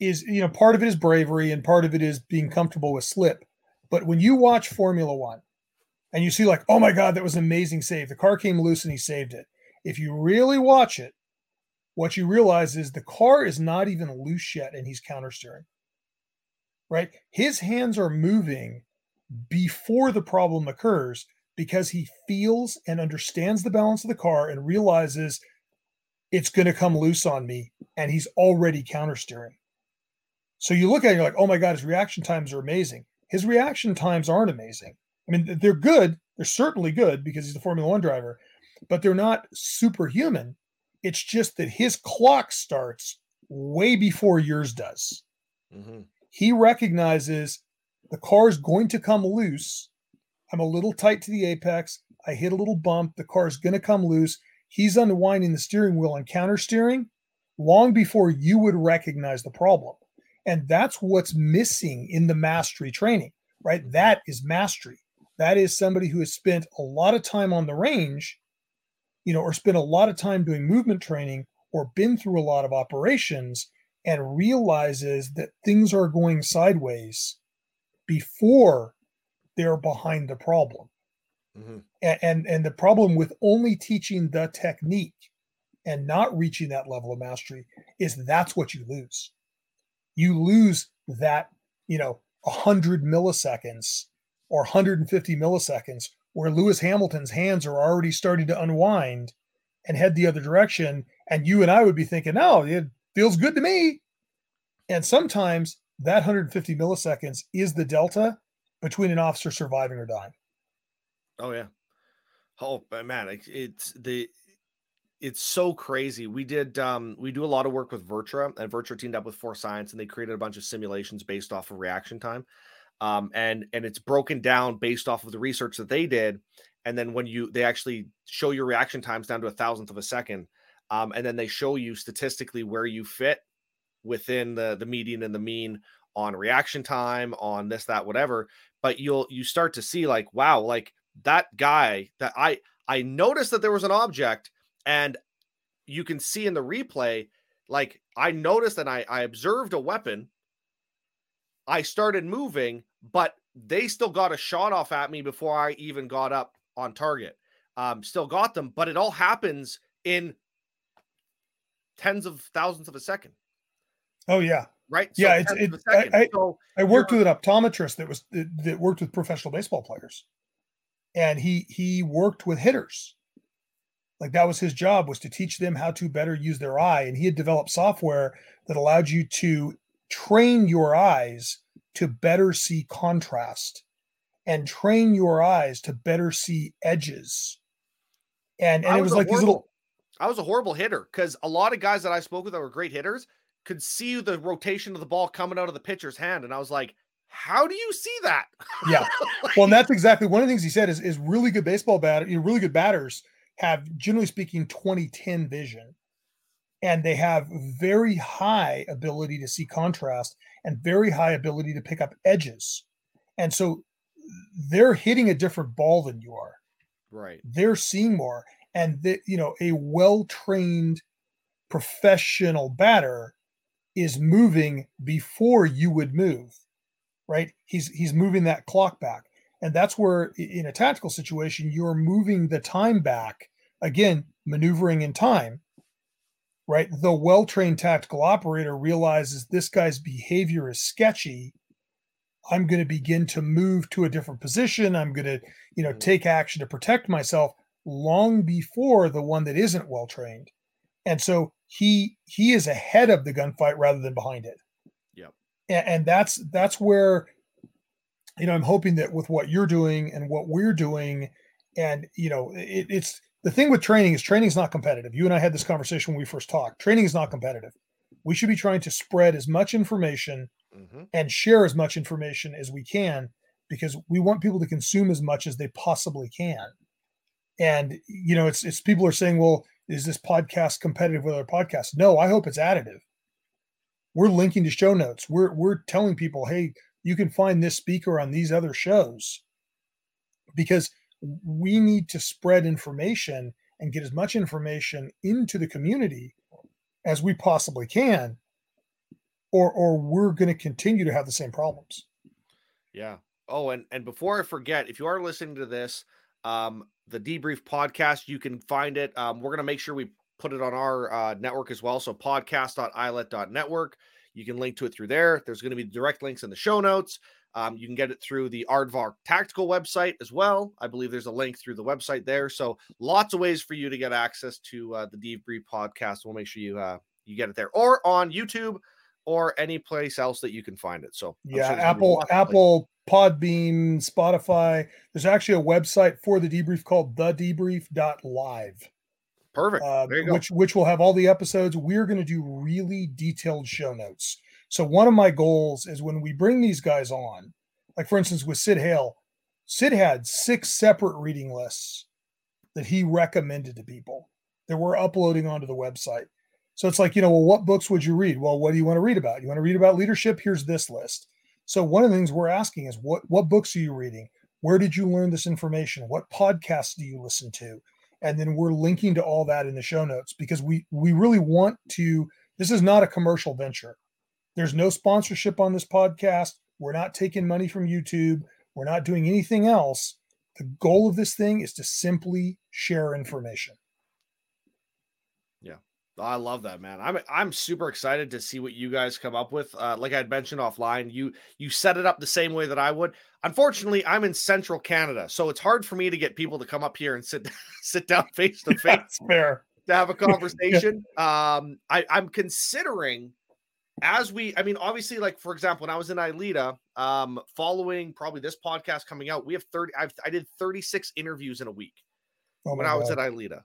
is, you know, part of it is bravery and part of it is being comfortable with slip. But when you watch Formula One, and you see like, oh my God, that was an amazing save. The car came loose and he saved it. If you really watch it, what you realize is the car is not even loose yet and he's counter steering. Right? His hands are moving before the problem occurs because he feels and understands the balance of the car and realizes it's going to come loose on me and he's already counter steering. So you look at it, you're like, oh my God, his reaction times are amazing. His reaction times aren't amazing. I mean, they're good. They're certainly good because he's a Formula One driver, but they're not superhuman. It's just that his clock starts way before yours does. Mm-hmm. He recognizes the car is going to come loose. I'm a little tight to the apex. I hit a little bump. The car is going to come loose. He's unwinding the steering wheel and counter steering long before you would recognize the problem. And that's what's missing in the mastery training, right? That is mastery. That is somebody who has spent a lot of time on the range, you know, or spent a lot of time doing movement training or been through a lot of operations and realizes that things are going sideways before they're behind the problem. Mm-hmm. And, and and the problem with only teaching the technique and not reaching that level of mastery is that's what you lose. You lose that, you know, 100 milliseconds or 150 milliseconds where Lewis Hamilton's hands are already starting to unwind and head the other direction. And you and I would be thinking, oh, it feels good to me. And sometimes that 150 milliseconds is the delta between an officer surviving or dying. Oh yeah. Oh man, it's the it's so crazy. We did um we do a lot of work with Virtra and Virtra teamed up with Force Science and they created a bunch of simulations based off of reaction time. Um and and it's broken down based off of the research that they did. And then when you they actually show your reaction times down to a thousandth of a second. Um, and then they show you statistically where you fit within the the median and the mean on reaction time, on this, that, whatever. But you'll you start to see like, wow, like that guy that I I noticed that there was an object and you can see in the replay, like I noticed and I, I observed a weapon. I started moving, but they still got a shot off at me before I even got up on target. Um, still got them, but it all happens in tens of thousands of a second. Oh yeah, right. So yeah, it's, it's I, I, so I worked with an optometrist that was that, that worked with professional baseball players, and he he worked with hitters. Like that was his job was to teach them how to better use their eye. And he had developed software that allowed you to train your eyes to better see contrast and train your eyes to better see edges. And and it was, was like horrible, these little i was a horrible hitter because a lot of guys that i spoke with that were great hitters could see the rotation of the ball coming out of the pitcher's hand and i was like how do you see that yeah like, well and that's exactly one of the things he said is, is really good baseball batter you know, really good batters have, generally speaking, 2010 vision. And they have very high ability to see contrast and very high ability to pick up edges. And so they're hitting a different ball than you are. Right. They're seeing more. And, the, you know, a well trained professional batter is moving before you would move right he's he's moving that clock back and that's where, in a tactical situation, you're moving the time back. Again, maneuvering in time, right? The well trained tactical operator realizes this guy's behavior is sketchy. I'm going to begin to move to a different position. I'm going to, you know, mm. take action to protect myself long before the one that isn't well trained. And so he he is ahead of the gunfight rather than behind it. Yep. And, and that's that's where you know, I'm hoping that with what you're doing and what we're doing, and you know, it, it's the thing with training is training is not competitive. You and I had this conversation when we first talked. Training is not competitive. We should be trying to spread as much information mm-hmm. and share as much information as we can because we want people to consume as much as they possibly can. And you know, it's it's people are saying, well, is this podcast competitive with other podcasts? No, I hope it's additive. We're linking to show notes. We're we're telling people, hey, you can find this speaker on these other shows because we need to spread information and get as much information into the community as we possibly can or or we're going to continue to have the same problems yeah oh and and before i forget if you are listening to this um the debrief podcast you can find it um we're going to make sure we put it on our uh, network as well so podcast.ilet.network you can link to it through there. There's going to be direct links in the show notes. Um, you can get it through the Aardvark Tactical website as well. I believe there's a link through the website there. So lots of ways for you to get access to uh, the Debrief podcast. We'll make sure you uh, you get it there or on YouTube or any place else that you can find it. So I'm yeah, sure Apple, Apple, Podbean, Spotify. There's actually a website for the debrief called thedebrief.live. Perfect. Uh, which which will have all the episodes. We're going to do really detailed show notes. So one of my goals is when we bring these guys on, like for instance with Sid Heal, Sid had six separate reading lists that he recommended to people that we're uploading onto the website. So it's like, you know, well, what books would you read? Well, what do you want to read about? You want to read about leadership? Here's this list. So one of the things we're asking is what what books are you reading? Where did you learn this information? What podcasts do you listen to? and then we're linking to all that in the show notes because we we really want to this is not a commercial venture there's no sponsorship on this podcast we're not taking money from youtube we're not doing anything else the goal of this thing is to simply share information I love that, man. I'm I'm super excited to see what you guys come up with. Uh, like I had mentioned offline, you you set it up the same way that I would. Unfortunately, I'm in Central Canada, so it's hard for me to get people to come up here and sit sit down face to face. Fair to have a conversation. um, I, I'm considering as we, I mean, obviously, like for example, when I was in ILEETA, um, following probably this podcast coming out, we have 30, I've, I did 36 interviews in a week oh when I was at ILEETA.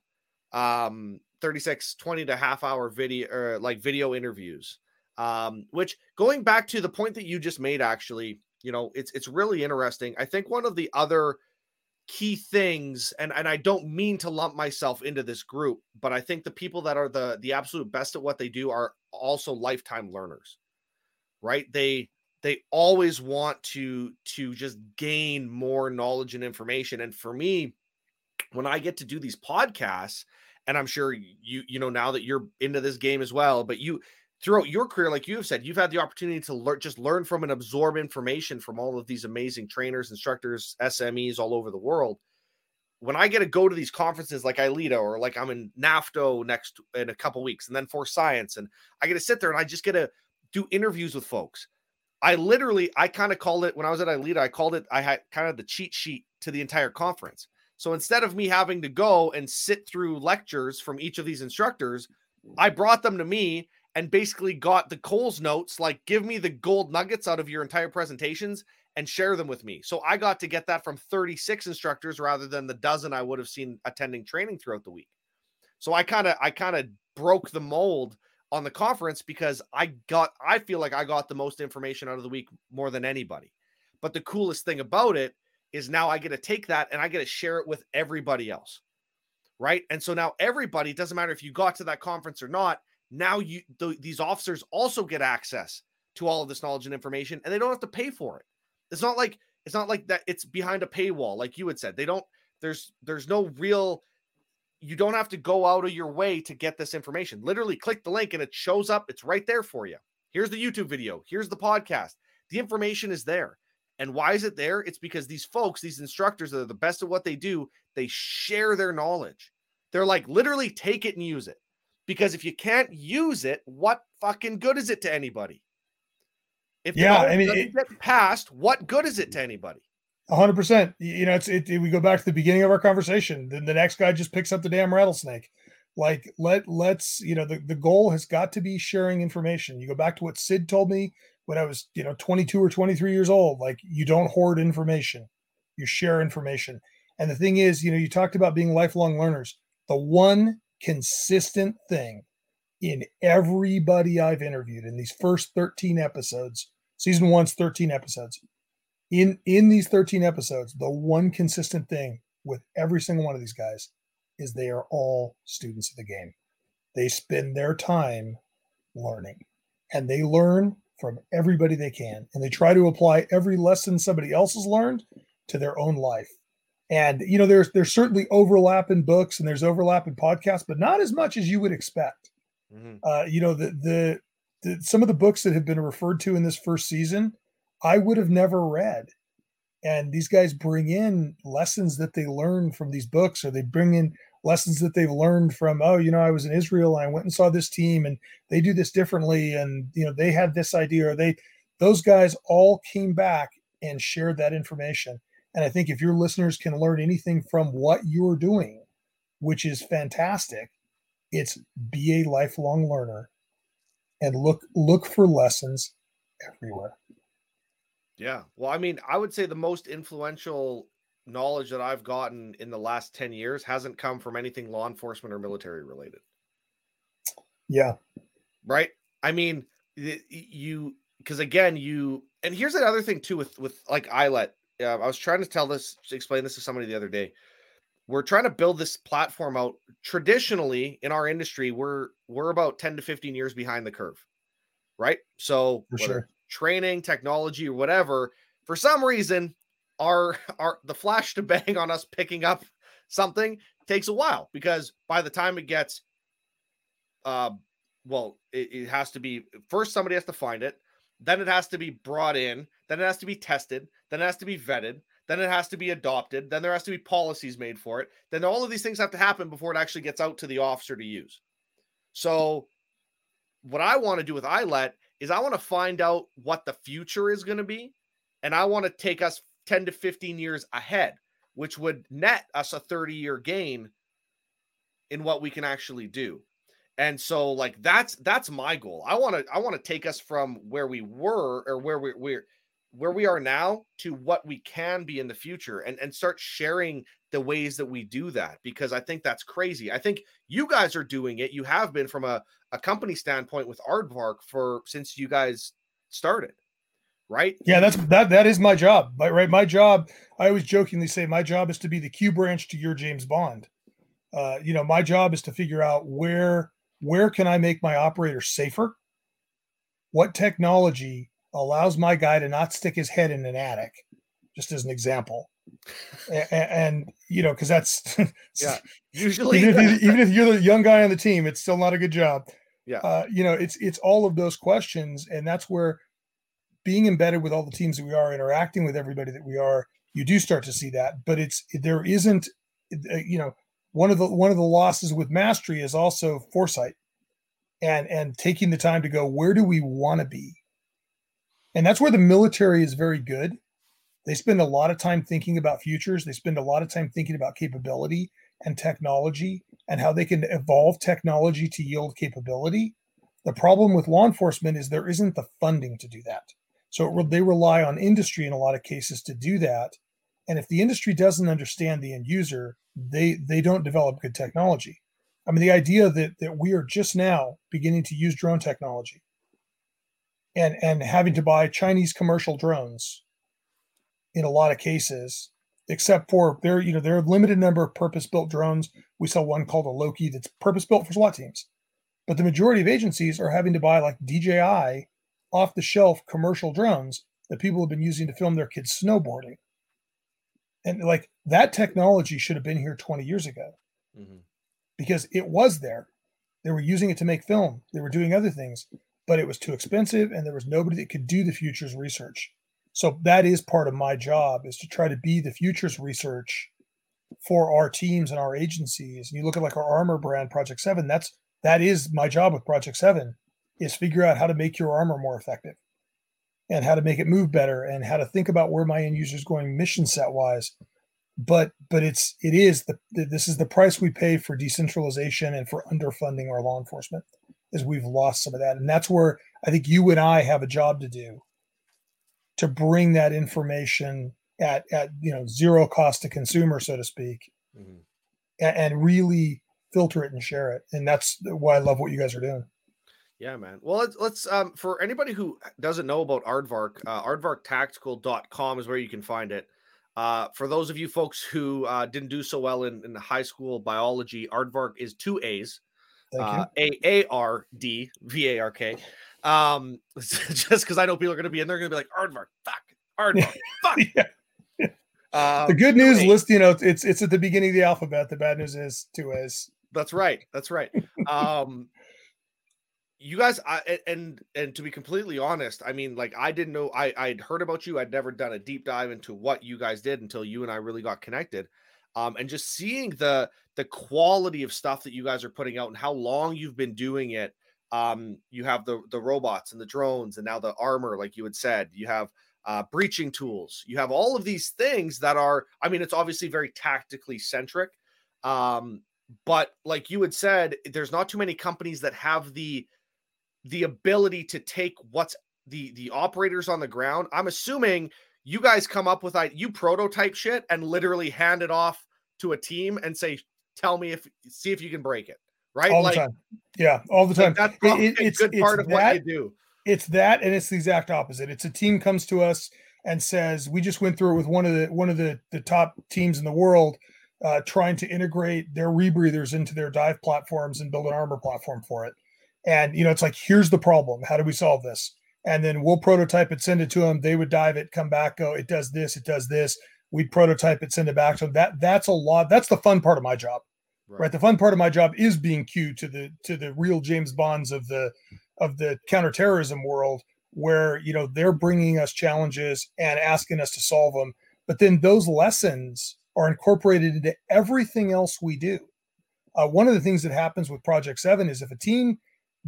Um, 36, 20 to half hour video or like video interviews. Um, which going back to the point that you just made, actually, you know, it's it's really interesting. I think one of the other key things and and I don't mean to lump myself into this group but I think the people that are the the absolute best at what they do are also lifetime learners right they they always want to to just gain more knowledge and information and for me when I get to do these podcasts and I'm sure you you know now that you're into this game as well but you throughout your career, like you have said, you've had the opportunity to learn, just learn from and absorb information from all of these amazing trainers, instructors, SMEs all over the world. When I get to go to these conferences like ILEETA or like I'm in NAFTO next in a couple weeks and then Force Science, and I get to sit there and I just get to do interviews with folks. I literally, I kind of called it when I was at ILEETA, I called it, I had kind of the cheat sheet to the entire conference. So instead of me having to go and sit through lectures from each of these instructors, mm. I brought them to me and basically got the Coles notes like, give me the gold nuggets out of your entire presentations and share them with me. So I got to get that from 36 instructors rather than the dozen I would have seen attending training throughout the week. So I kind of I kind of broke the mold on the conference because I got I feel like I got the most information out of the week more than anybody. But the coolest thing about it is now I get to take that and I get to share it with everybody else. Right? And so now everybody doesn't matter if you got to that conference or not, now you th- these officers also get access to all of this knowledge and information and they don't have to pay for it. It's not like it's not like that it's behind a paywall like you had said. They don't there's there's no real you don't have to go out of your way to get this information. Literally click the link and it shows up. It's right there for you. Here's the youtube video. Here's the podcast. The information is there and why is it there it's because these folks these instructors that are the best at what they do they share their knowledge they're like literally take it and use it because if you can't use it, what fucking good is it to anybody? If yeah, I mean, it, get past, what good is it to anybody? hundred percent. You know, it's it, it, We go back to the beginning of our conversation. Then the next guy just picks up the damn rattlesnake. Like let let's you know the the goal has got to be sharing information. You go back to what Sid told me when I was you know 22 or 23 years old. Like you don't hoard information, you share information. And the thing is, you know, you talked about being lifelong learners. The one consistent thing in everybody I've interviewed in these first 13 episodes. Season one's 13 episodes. In in these 13 episodes, the one consistent thing with every single one of these guys is they are all students of the game. They spend their time learning and they learn from everybody they can and they try to apply every lesson somebody else has learned to their own life. And you know, there's there's certainly overlap in books and there's overlap in podcasts, but not as much as you would expect. Mm-hmm. Uh, you know, the, the the some of the books that have been referred to in this first season, I would have never read. And these guys bring in lessons that they learn from these books, or they bring in lessons that they've learned from, oh, you know, I was in Israel and I went and saw this team and they do this differently. And, you know, they had this idea, or they, those guys all came back and shared that information. And I think if your listeners can learn anything from what you're doing, which is fantastic, it's be a lifelong learner and look look for lessons everywhere. Yeah. Well, I mean, I would say the most influential knowledge that I've gotten in the last 10 years hasn't come from anything law enforcement or military related. Yeah. Right? I mean, you because again, you and here's another thing too with with like ILET yeah, um, I was trying to tell this, explain this to somebody the other day. We're trying to build this platform out. Traditionally, in our industry, we're we're about 10 to 15 years behind the curve, right? So, for sure. training, technology, or whatever, for some reason, our our the flash to bang on us picking up something takes a while because by the time it gets, uh, well, it, it has to be first somebody has to find it, then it has to be brought in, then it has to be tested, then it has to be vetted, then it has to be adopted, then there has to be policies made for it. Then all of these things have to happen before it actually gets out to the officer to use. So, what I want to do with ILET is I want to find out what the future is going to be, and I want to take us 10 to 15 years ahead, which would net us a 30 year gain in what we can actually do. And so like that's that's my goal. I want to I want to take us from where we were or where we, we're where we are now to what we can be in the future and and start sharing the ways that we do that because I think that's crazy. I think you guys are doing it. You have been from a, a company standpoint with Aardvark for since you guys started, right? Yeah, that's that that is my job. Right, my job. I always jokingly say my job is to be the Q branch to your James Bond. Uh, you know, my job is to figure out where where can I make my operator safer? What technology allows my guy to not stick his head in an attic, just as an example. and, and you know, because that's yeah, usually even if, even if you're the young guy on the team, it's still not a good job. Yeah, uh, you know, it's it's all of those questions, and that's where being embedded with all the teams that we are, interacting with everybody that we are, you do start to see that. But it's there isn't, uh, you know, one of the one of the losses with mastery is also foresight, and and taking the time to go, where do we want to be? And that's where the military is very good. They spend a lot of time thinking about futures. They spend a lot of time thinking about capability and technology and how they can evolve technology to yield capability. The problem with law enforcement is there isn't the funding to do that. So it, they rely on industry in a lot of cases to do that. And if the industry doesn't understand the end user, they they don't develop good technology. I mean, the idea that that we are just now beginning to use drone technology and and having to buy Chinese commercial drones in a lot of cases, except for there, you know, there are a limited number of purpose-built drones. We sell one called a Loki that's purpose-built for SWAT teams. But the majority of agencies are having to buy like DJI off-the-shelf commercial drones that people have been using to film their kids snowboarding. And like that technology should have been here 20 years ago mm-hmm. because it was there. They were using it to make film. They were doing other things but it was too expensive and there was nobody that could do the futures research. So that is part of my job is to try to be the futures research for our teams and our agencies. And you look at like our armor brand Project 7, that's that is my job with Project 7 is figure out how to make your armor more effective and how to make it move better and how to think about where my end user is going mission set wise but but it's it is the this is the price we pay for decentralization and for underfunding our law enforcement is we've lost some of that. And that's where I think you and I have a job to do to bring that information at, at you know zero cost to consumer, so to speak, mm-hmm. and, and really filter it and share it. And that's why I love what you guys are doing. Yeah, man. Well, let's, let's um for anybody who doesn't know about Aardvark, uh, aardvarktactical.com is where you can find it. Uh, for those of you folks who uh, didn't do so well in, in high school biology, Aardvark is two A's. Uh, A A R D V A R K. Um, just because I know people are going to be in there, going to be like Aardvark, fuck, Aardvark, fuck. yeah. Um, the good news list, you know, it's it's at the beginning of the alphabet. The bad news is two A's. That's right. That's right. um, you guys, I, and and to be completely honest, I mean, like I didn't know. I I'd heard about you. I'd never done a deep dive into what you guys did until you and I really got connected um, and just seeing the the quality of stuff that you guys are putting out and how long you've been doing it. Um, you have the the robots and the drones, and now the armor, like you had said. You have uh, breaching tools. You have all of these things that are. I mean, it's obviously very tactically centric. Um, but like you had said, there's not too many companies that have the the ability to take what's the the operators on the ground. I'm assuming you guys come up with you prototype shit and literally hand it off to a team and say, "Tell me if see if you can break it." Right? All like, the time. Yeah, all the time. Like that's it, it's, a good part of what you do. It's that, and it's the exact opposite. It's a team comes to us and says, "We just went through it with one of the one of the the top teams in the world." Uh, trying to integrate their rebreathers into their dive platforms and build an armor platform for it. And you know, it's like, here's the problem. How do we solve this? and then we'll prototype it, send it to them. They would dive it, come back, go, it does this, it does this. We'd prototype it, send it back to them. That that's a lot. That's the fun part of my job, right? right? The fun part of my job is being cued to the to the real James Bonds of the of the counterterrorism world, where you know they're bringing us challenges and asking us to solve them. But then those lessons are incorporated into everything else we do. Uh, one of the things that happens with Project Seven is if a team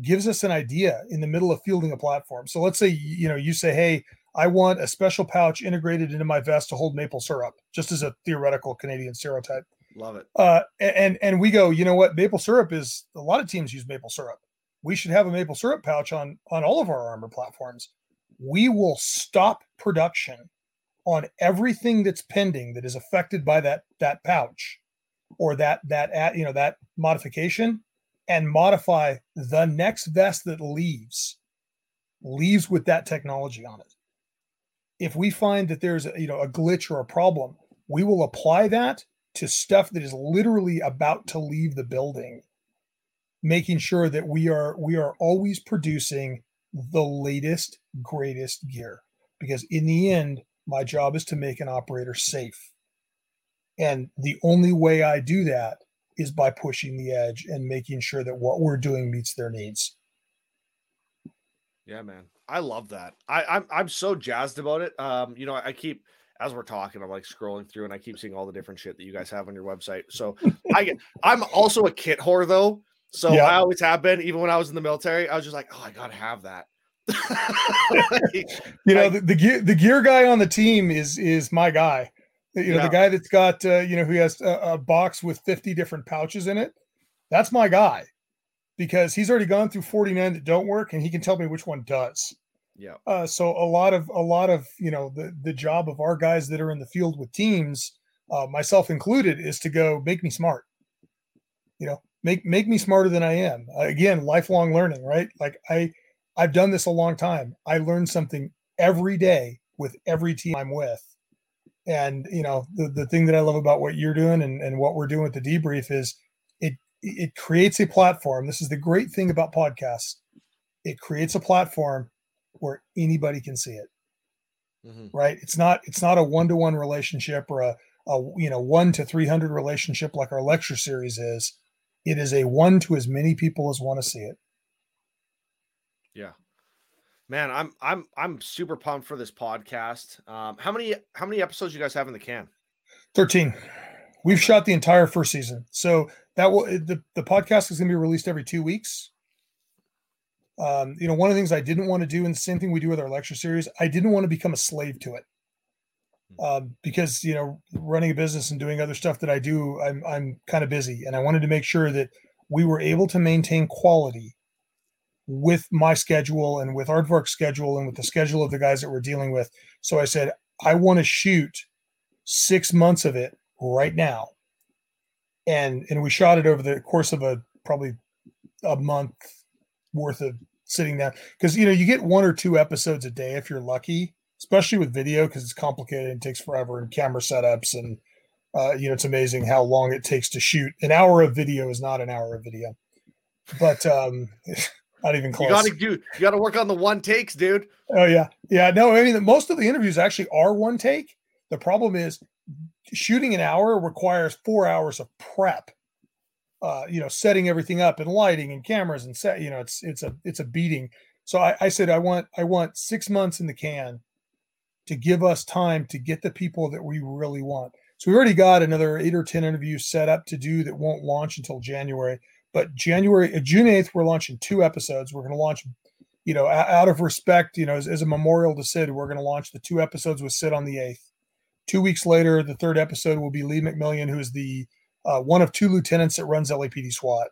gives us an idea in the middle of fielding a platform. So let's say you know you say, "Hey, I want a special pouch integrated into my vest to hold maple syrup," just as a theoretical Canadian stereotype. Love it. Uh, and and we go, you know what? Maple syrup is a lot of teams use maple syrup. We should have a maple syrup pouch on on all of our armor platforms. We will stop production on everything that's pending that is affected by that that pouch or that that at you know that modification and modify the next vest that leaves leaves with that technology on it. If we find that there's a, you know a glitch or a problem we will apply that to stuff that is literally about to leave the building making sure that we are we are always producing the latest greatest gear because in the end my job is to make an operator safe. And the only way i do that is by pushing the edge and making sure that what we're doing meets their needs yeah man i love that i i'm, I'm so jazzed about it um you know i keep as we're talking, I'm like scrolling through and I keep seeing all the different shit that you guys have on your website. So I get, I'm also a kit whore though. So yeah. I always have been, even when I was in the military, I was just like, oh, I gotta have that. like, you know, the, the, gear the gear guy on the team is is my guy. You know, yeah. the guy that's got uh, you know who has a, a box with 50 different pouches in it. That's my guy because he's already gone through 49 that don't work and he can tell me which one does. Yeah. Uh, so a lot of a lot of you know the the job of our guys that are in the field with teams, uh, myself included, is to go make me smart. You know, make make me smarter than I am. Uh, again, lifelong learning, right? Like I I've done this a long time. I learn something every day with every team I'm with. And you know, the, the thing that I love about what you're doing and, and what we're doing with the debrief is it it creates a platform. This is the great thing about podcasts. It creates a platform where anybody can see it. Mm-hmm. Right? It's not it's not a one-to-one relationship or a, a you know one to 300 relationship like our lecture series is. It is a one to as many people as want to see it. Yeah. Man, I'm I'm I'm super pumped for this podcast. Um, how many how many episodes you guys have in the can? 13. We've shot the entire first season. So that will the, the podcast is going to be released every 2 weeks. Um, you know, one of the things I didn't want to do, and the same thing we do with our lecture series, I didn't want to become a slave to it. Um, because you know, running a business and doing other stuff that I do, I'm I'm kind of busy, and I wanted to make sure that we were able to maintain quality with my schedule and with Aardvark's schedule and with the schedule of the guys that we're dealing with. So I said, I want to shoot six months of it right now. And and we shot it over the course of a probably a month worth of sitting down. Because you know, you get one or two episodes a day if you're lucky, especially with video, because it's complicated and takes forever and camera setups and uh, you know, it's amazing how long it takes to shoot. An hour of video is not an hour of video. But um Not even close. You gotta do. You gotta work on the one takes, dude. Oh yeah, yeah. No, I mean most of the interviews actually are one take. The problem is shooting an hour requires four hours of prep. Uh, you know, setting everything up and lighting and cameras and set. You know, it's it's a it's a beating. So I, I said I want I want six months in the can to give us time to get the people that we really want. So we already got another eight or ten interviews set up to do that won't launch until January. But January, uh, June 8th, we're launching two episodes. We're going to launch, you know, out of respect, you know, as, as a memorial to Sid, we're going to launch the two episodes with Sid on the 8th. Two weeks later, the third episode will be Lee McMillian, who is the uh, one of two lieutenants that runs LAPD SWAT.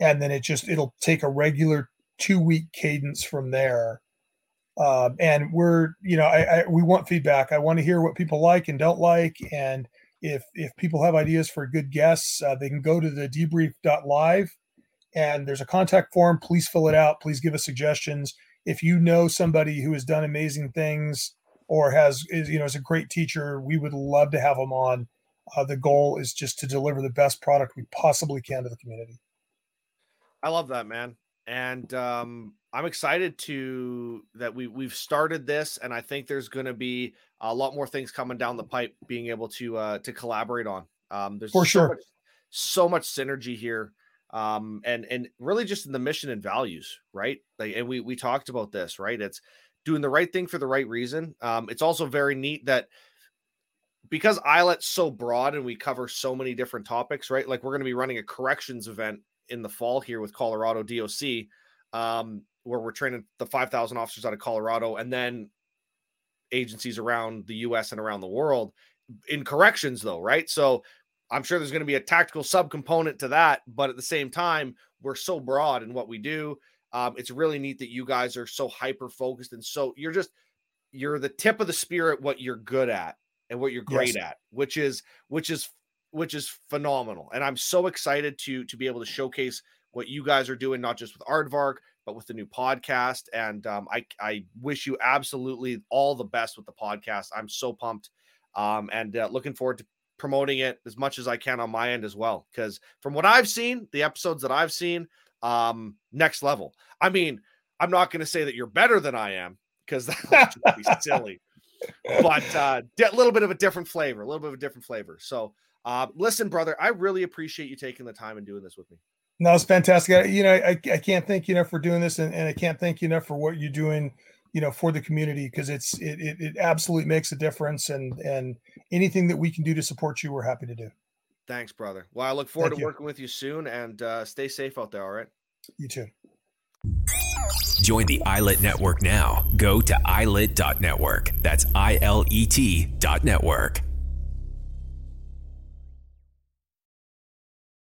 And then it just, it'll take a regular two week cadence from there. Um, and we're, you know, I, I, we want feedback. I want to hear what people like and don't like. And, if if people have ideas for good guests, uh, they can go to the debrief.live and there's a contact form. Please fill it out. Please give us suggestions. If you know somebody who has done amazing things or has is you know is a great teacher, we would love to have them on. Uh, the goal is just to deliver the best product we possibly can to the community. I love that, man. And um, I'm excited to that we we've started this, and I think there's going to be a lot more things coming down the pipe, being able to uh, to collaborate on. Um, there's for so sure much, so much synergy here, um, and and really just in the mission and values, right? Like, and we we talked about this, right? It's doing the right thing for the right reason. Um, it's also very neat that because ILET's so broad and we cover so many different topics, right? Like we're going to be running a corrections event in the fall here with Colorado DOC. Um, where we're training the 5,000 officers out of Colorado and then agencies around the US and around the world in corrections, though, right? So I'm sure there's going to be a tactical subcomponent to that, but at the same time, we're so broad in what we do. Um, it's really neat that you guys are so hyper focused and so you're just you're the tip of the spear at what you're good at and what you're great yes. at, which is which is which is phenomenal. And I'm so excited to to be able to showcase what you guys are doing, not just with Aardvark, but with the new podcast. And um, I I wish you absolutely all the best with the podcast. I'm so pumped, um, and uh, looking forward to promoting it as much as I can on my end as well. Because from what I've seen, the episodes that I've seen, um, next level. I mean, I'm not going to say that you're better than I am because that would be silly. But uh, a little bit of a different flavor, a little bit of a different flavor. So, uh, listen, brother, I really appreciate you taking the time and doing this with me. No, it's fantastic. I, you know, I, I can't thank you enough for doing this, and, and I can't thank you enough for what you're doing you know for the community because it's it, it, it absolutely makes a difference and and anything that we can do to support you we're happy to do. Thanks brother. Well i look forward Thank to you. working with you soon and uh, stay safe out there all right? You too. Join the ilet network now. Go to ilet.network that's i-l-e-t dot network